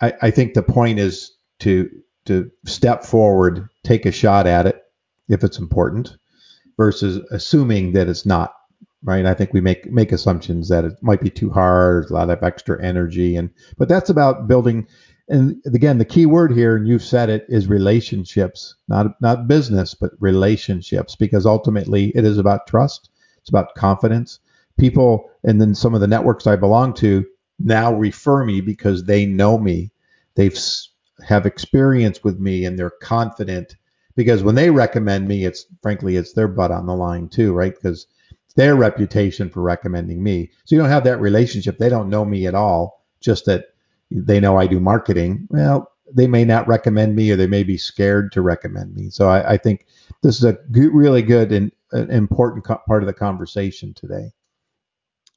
I, I think the point is to to step forward, take a shot at it if it's important, versus assuming that it's not right? I think we make make assumptions that it might be too hard, a lot of extra energy, and but that's about building and again, the key word here, and you've said it, is relationships, not not business, but relationships, because ultimately it is about trust. It's about confidence. People, and then some of the networks I belong to now refer me because they know me. They've have experience with me, and they're confident. Because when they recommend me, it's frankly it's their butt on the line too, right? Because their reputation for recommending me. So you don't have that relationship. They don't know me at all. Just that they know I do marketing. Well, they may not recommend me or they may be scared to recommend me. So I, I think this is a good, really good and an important co- part of the conversation today.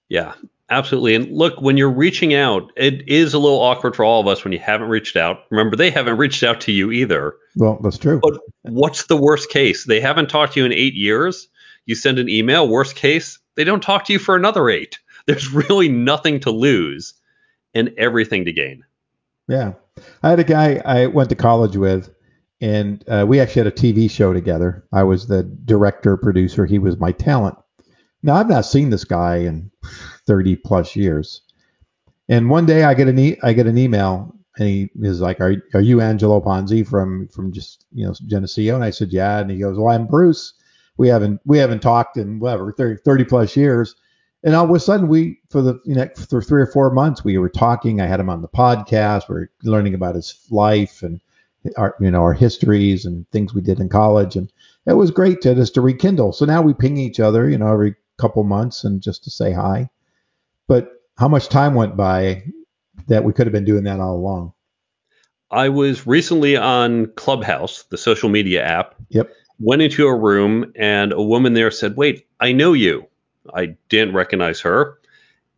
Yeah, absolutely. And look, when you're reaching out, it is a little awkward for all of us when you haven't reached out. Remember, they haven't reached out to you either. Well, that's true. But what's the worst case? They haven't talked to you in eight years. You send an email. Worst case, they don't talk to you for another eight. There's really nothing to lose and everything to gain. Yeah. I had a guy I went to college with, and uh, we actually had a TV show together. I was the director, producer. He was my talent. Now, I've not seen this guy in 30 plus years. And one day I get an e- I get an email and he is like, "Are are you Angelo Ponzi from from just you know Geneseo?" And I said, "Yeah." And he goes, "Well, I'm Bruce. We haven't we haven't talked in whatever 30, 30 plus years." And all of a sudden, we for the you know for three or four months, we were talking. I had him on the podcast. We are learning about his life and our you know our histories and things we did in college, and it was great to just to rekindle. So now we ping each other, you know, every couple months and just to say hi. But how much time went by that we could have been doing that all along? I was recently on Clubhouse, the social media app. Yep. Went into a room and a woman there said, "Wait, I know you." I didn't recognize her.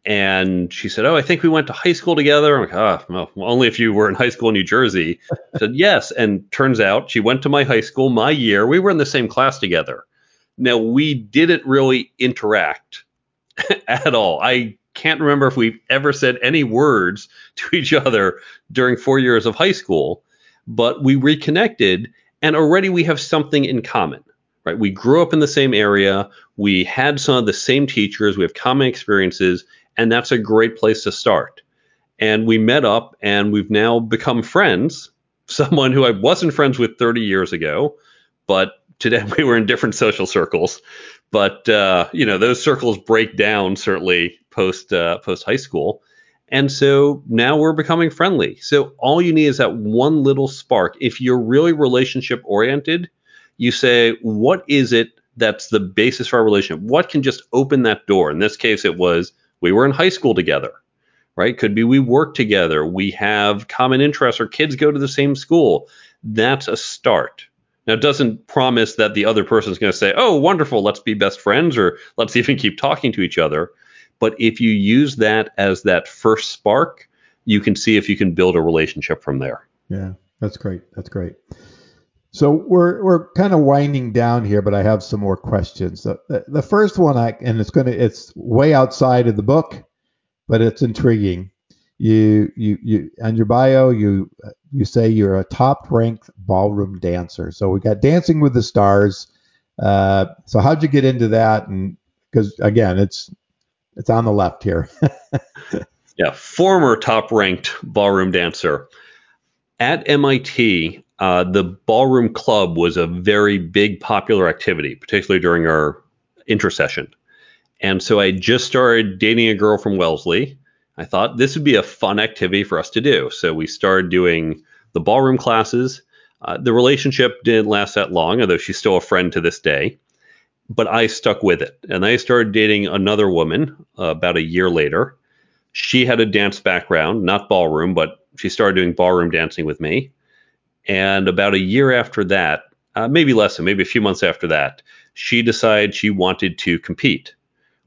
And she said, Oh, I think we went to high school together. I'm like, Ah, well, only if you were in high school in New Jersey. I said, Yes. And turns out she went to my high school, my year. We were in the same class together. Now, we didn't really interact at all. I can't remember if we've ever said any words to each other during four years of high school, but we reconnected and already we have something in common right? We grew up in the same area. We had some of the same teachers. We have common experiences, and that's a great place to start. And we met up, and we've now become friends. Someone who I wasn't friends with 30 years ago, but today we were in different social circles. But uh, you know, those circles break down certainly post uh, post high school. And so now we're becoming friendly. So all you need is that one little spark. If you're really relationship oriented, you say, what is it that's the basis for our relationship? What can just open that door? In this case, it was we were in high school together, right? Could be we work together, we have common interests, or kids go to the same school. That's a start. Now, it doesn't promise that the other person is going to say, oh, wonderful, let's be best friends, or let's even keep talking to each other. But if you use that as that first spark, you can see if you can build a relationship from there. Yeah, that's great. That's great. So we're we're kind of winding down here, but I have some more questions. The, the, the first one, I and it's gonna it's way outside of the book, but it's intriguing. You you you on your bio you you say you're a top ranked ballroom dancer. So we got Dancing with the Stars. Uh, so how'd you get into that? And because again, it's it's on the left here. yeah, former top ranked ballroom dancer. At MIT, uh, the ballroom club was a very big popular activity, particularly during our intersession. And so I just started dating a girl from Wellesley. I thought this would be a fun activity for us to do. So we started doing the ballroom classes. Uh, the relationship didn't last that long, although she's still a friend to this day. But I stuck with it. And I started dating another woman uh, about a year later. She had a dance background, not ballroom, but she started doing ballroom dancing with me. And about a year after that, uh, maybe less than, maybe a few months after that, she decided she wanted to compete,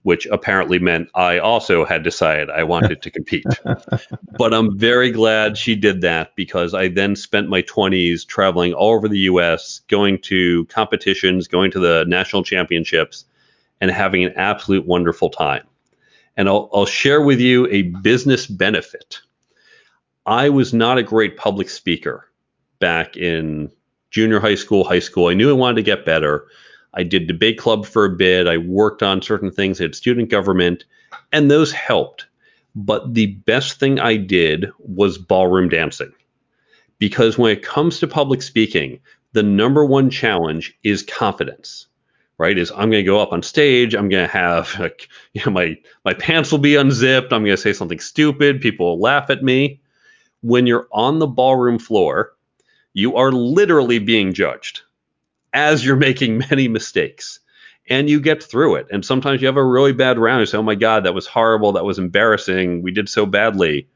which apparently meant I also had decided I wanted to compete. but I'm very glad she did that because I then spent my 20s traveling all over the US, going to competitions, going to the national championships, and having an absolute wonderful time. And I'll, I'll share with you a business benefit. I was not a great public speaker back in junior high school, high school. I knew I wanted to get better. I did debate club for a bit. I worked on certain things I had student government, and those helped. But the best thing I did was ballroom dancing. Because when it comes to public speaking, the number one challenge is confidence, right? Is I'm going to go up on stage, I'm going to have, like, you know, my, my pants will be unzipped, I'm going to say something stupid, people will laugh at me. When you're on the ballroom floor, you are literally being judged as you're making many mistakes and you get through it. And sometimes you have a really bad round. You say, oh my God, that was horrible. That was embarrassing. We did so badly.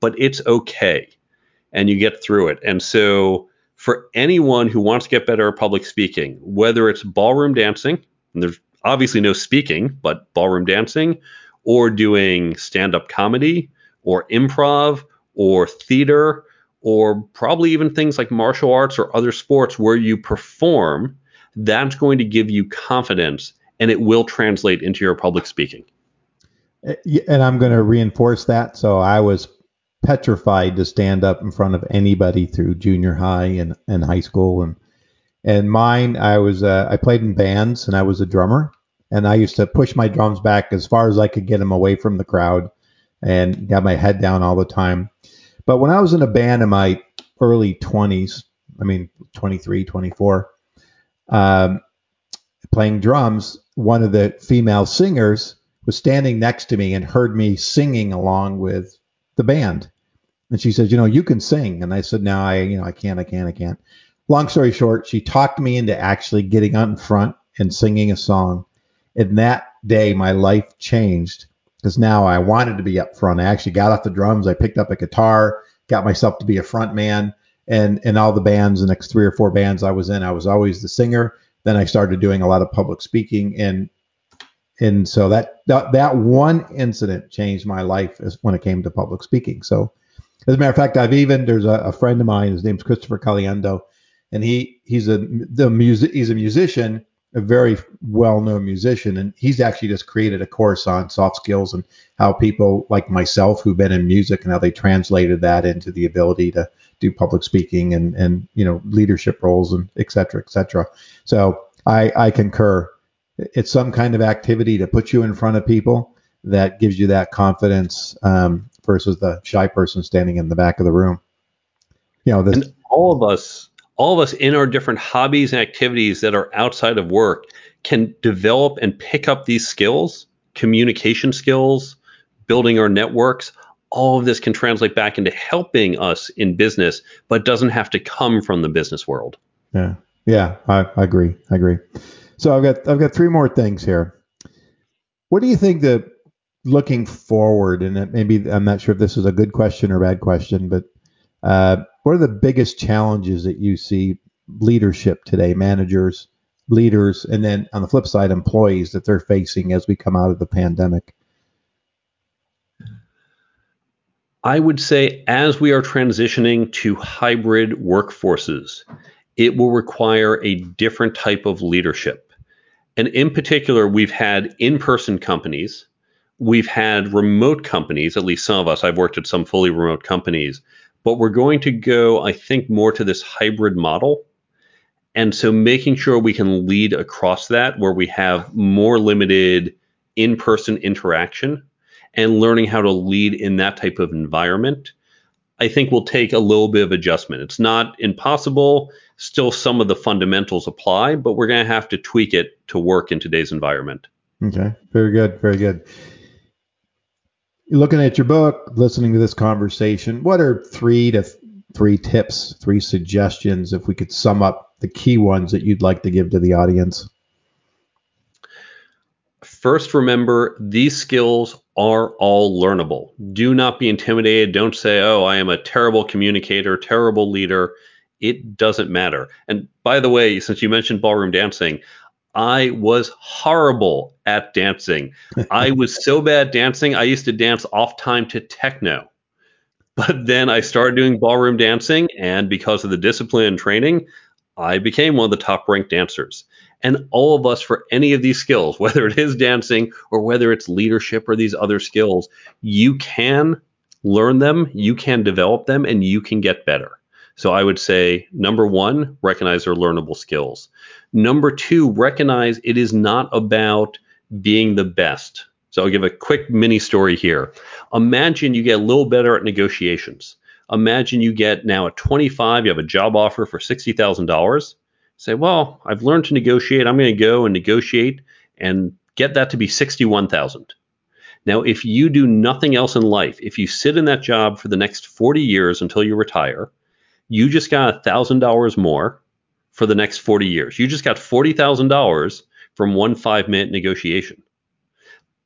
But it's okay. And you get through it. And so, for anyone who wants to get better at public speaking, whether it's ballroom dancing, and there's obviously no speaking, but ballroom dancing, or doing stand up comedy, or improv, or theater, or probably even things like martial arts or other sports where you perform, that's going to give you confidence and it will translate into your public speaking. Uh, and I'm going to reinforce that. So I was petrified to stand up in front of anybody through junior high and, and high school and and mine I was uh, I played in bands and I was a drummer and I used to push my drums back as far as I could get them away from the crowd and got my head down all the time but when I was in a band in my early 20s, I mean 23, 24, um, playing drums, one of the female singers was standing next to me and heard me singing along with the band. And she said, "You know, you can sing." And I said, "No, I, you know, I can't, I can't, I can't." Long story short, she talked me into actually getting out in front and singing a song. And that day, my life changed because now I wanted to be up front. I actually got off the drums. I picked up a guitar, got myself to be a front man. And in all the bands, the next three or four bands I was in, I was always the singer. Then I started doing a lot of public speaking, and and so that that, that one incident changed my life as when it came to public speaking. So, as a matter of fact, I've even there's a, a friend of mine. His name's Christopher Caliendo, and he he's a the music he's a musician a very well-known musician, and he's actually just created a course on soft skills and how people like myself who've been in music and how they translated that into the ability to do public speaking and and you know leadership roles and et cetera, et cetera. So I I concur. It's some kind of activity to put you in front of people that gives you that confidence um, versus the shy person standing in the back of the room. You know, this, and all of us all of us in our different hobbies and activities that are outside of work can develop and pick up these skills, communication skills, building our networks. All of this can translate back into helping us in business, but doesn't have to come from the business world. Yeah, yeah, I, I agree. I agree. So I've got I've got three more things here. What do you think that looking forward, and maybe I'm not sure if this is a good question or bad question, but uh, what are the biggest challenges that you see leadership today, managers, leaders, and then on the flip side, employees that they're facing as we come out of the pandemic? I would say as we are transitioning to hybrid workforces, it will require a different type of leadership. And in particular, we've had in person companies we've had remote companies, at least some of us, I've worked at some fully remote companies, but we're going to go, I think, more to this hybrid model. And so making sure we can lead across that where we have more limited in person interaction and learning how to lead in that type of environment, I think will take a little bit of adjustment. It's not impossible. Still, some of the fundamentals apply, but we're going to have to tweak it to work in today's environment. Okay, very good, very good. Looking at your book, listening to this conversation, what are three to three tips, three suggestions, if we could sum up the key ones that you'd like to give to the audience? First, remember these skills are all learnable. Do not be intimidated. Don't say, oh, I am a terrible communicator, terrible leader. It doesn't matter. And by the way, since you mentioned ballroom dancing, I was horrible at dancing. I was so bad dancing, I used to dance off time to techno. But then I started doing ballroom dancing, and because of the discipline and training, I became one of the top ranked dancers. And all of us, for any of these skills, whether it is dancing or whether it's leadership or these other skills, you can learn them, you can develop them, and you can get better. So I would say number one, recognize their learnable skills. Number two, recognize it is not about being the best. So I'll give a quick mini story here. Imagine you get a little better at negotiations. Imagine you get now at 25, you have a job offer for $60,000. Say, well, I've learned to negotiate. I'm going to go and negotiate and get that to be 61,000. Now, if you do nothing else in life, if you sit in that job for the next 40 years until you retire, you just got $1,000 more for the next 40 years. You just got $40,000 from one five minute negotiation.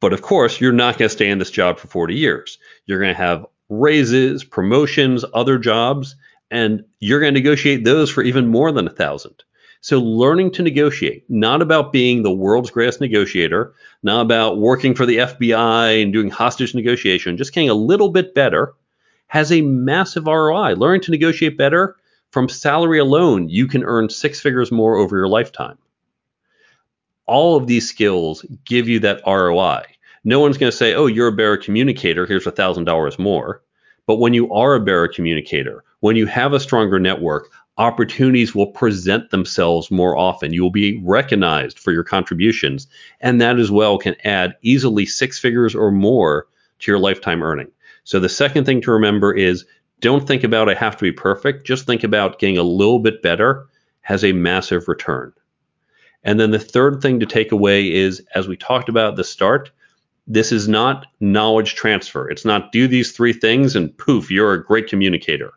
But of course, you're not going to stay in this job for 40 years. You're going to have raises, promotions, other jobs, and you're going to negotiate those for even more than a thousand. So learning to negotiate, not about being the world's greatest negotiator, not about working for the FBI and doing hostage negotiation, just getting a little bit better has a massive ROI. Learning to negotiate better from salary alone, you can earn six figures more over your lifetime. All of these skills give you that ROI. No one's going to say, oh, you're a better communicator, here's $1,000 more. But when you are a better communicator, when you have a stronger network, opportunities will present themselves more often. You will be recognized for your contributions, and that as well can add easily six figures or more to your lifetime earning. So the second thing to remember is don't think about I have to be perfect. Just think about getting a little bit better has a massive return. And then the third thing to take away is, as we talked about at the start, this is not knowledge transfer. It's not do these three things and poof, you're a great communicator.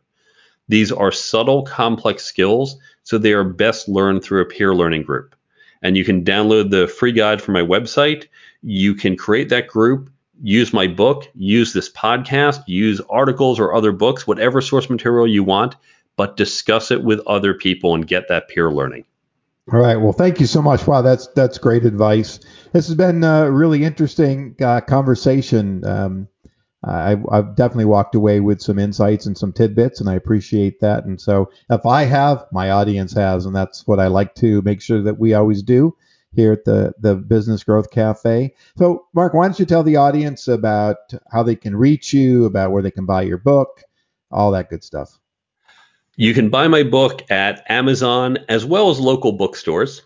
These are subtle, complex skills, so they are best learned through a peer learning group. And you can download the free guide from my website. You can create that group use my book, use this podcast, use articles or other books, whatever source material you want, but discuss it with other people and get that peer learning. All right. Well, thank you so much. Wow, that's that's great advice. This has been a really interesting uh, conversation. Um, I, have definitely walked away with some insights and some tidbits, and I appreciate that. And so, if I have, my audience has, and that's what I like to make sure that we always do here at the, the Business Growth Cafe. So, Mark, why don't you tell the audience about how they can reach you, about where they can buy your book, all that good stuff? You can buy my book at Amazon as well as local bookstores.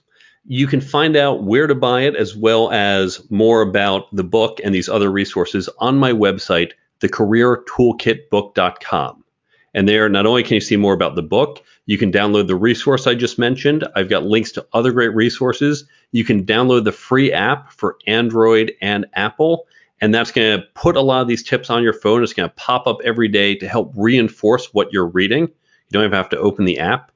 You can find out where to buy it as well as more about the book and these other resources on my website, thecareertoolkitbook.com. And there, not only can you see more about the book, you can download the resource I just mentioned. I've got links to other great resources. You can download the free app for Android and Apple. And that's going to put a lot of these tips on your phone. It's going to pop up every day to help reinforce what you're reading. You don't even have to open the app.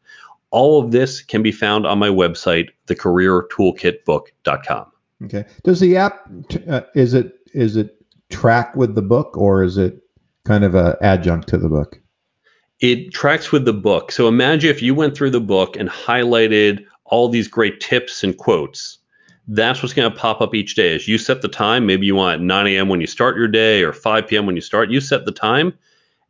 All of this can be found on my website, thecareertoolkitbook.com. Okay. Does the app uh, is it is it track with the book or is it kind of a adjunct to the book? it tracks with the book. So imagine if you went through the book and highlighted all these great tips and quotes. That's what's going to pop up each day. As you set the time, maybe you want 9 a.m. when you start your day or 5 p.m. when you start, you set the time,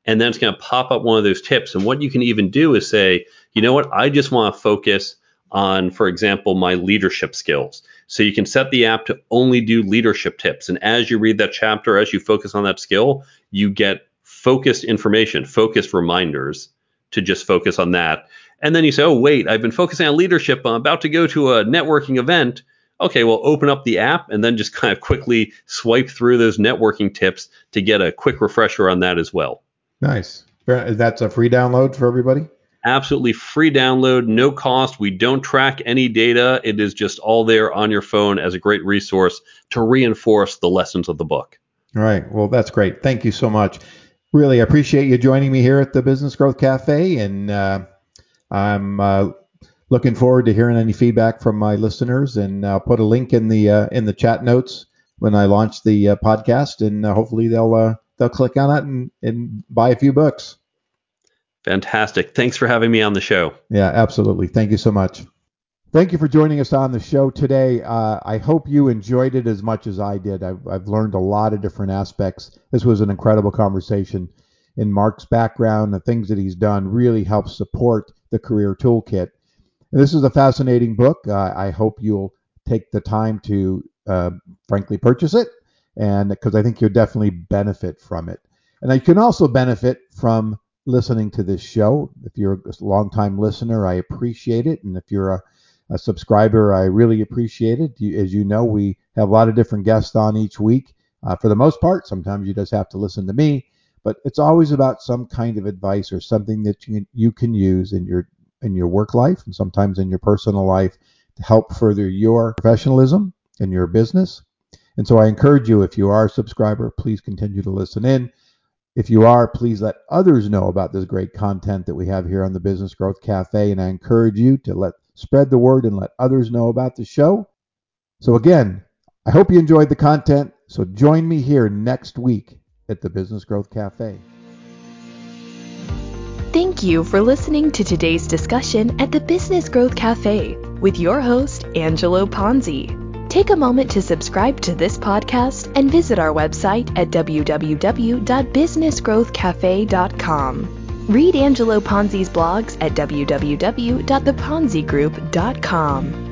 and then it's going to pop up one of those tips. And what you can even do is say, you know what, I just want to focus on, for example, my leadership skills. So you can set the app to only do leadership tips. And as you read that chapter, as you focus on that skill, you get focused information, focused reminders to just focus on that. And then you say, oh, wait, I've been focusing on leadership. I'm about to go to a networking event. Okay, well, open up the app and then just kind of quickly swipe through those networking tips to get a quick refresher on that as well. Nice. That's a free download for everybody? absolutely free download, no cost. We don't track any data. It is just all there on your phone as a great resource to reinforce the lessons of the book. All right. Well, that's great. Thank you so much. Really appreciate you joining me here at the Business Growth Cafe, and uh, I'm uh, looking forward to hearing any feedback from my listeners. And I'll put a link in the uh, in the chat notes when I launch the uh, podcast, and uh, hopefully they'll uh, they'll click on it and, and buy a few books. Fantastic. Thanks for having me on the show. Yeah, absolutely. Thank you so much. Thank you for joining us on the show today. Uh, I hope you enjoyed it as much as I did. I've, I've, learned a lot of different aspects. This was an incredible conversation. In Mark's background, the things that he's done really help support the Career Toolkit. And this is a fascinating book. Uh, I hope you'll take the time to, uh, frankly, purchase it, and because I think you'll definitely benefit from it. And you can also benefit from listening to this show. If you're a longtime listener, I appreciate it. And if you're a, a subscriber, I really appreciate it. You, as you know, we have a lot of different guests on each week. Uh, for the most part, sometimes you just have to listen to me, but it's always about some kind of advice or something that you, you can use in your in your work life and sometimes in your personal life to help further your professionalism in your business. And so I encourage you, if you are a subscriber, please continue to listen in. If you are, please let others know about this great content that we have here on the Business Growth Cafe. And I encourage you to let spread the word and let others know about the show. So again, I hope you enjoyed the content. So join me here next week at the Business Growth Cafe. Thank you for listening to today's discussion at the Business Growth Cafe with your host, Angelo Ponzi. Take a moment to subscribe to this podcast and visit our website at www.businessgrowthcafe.com. Read Angelo Ponzi's blogs at www.theponzigroup.com.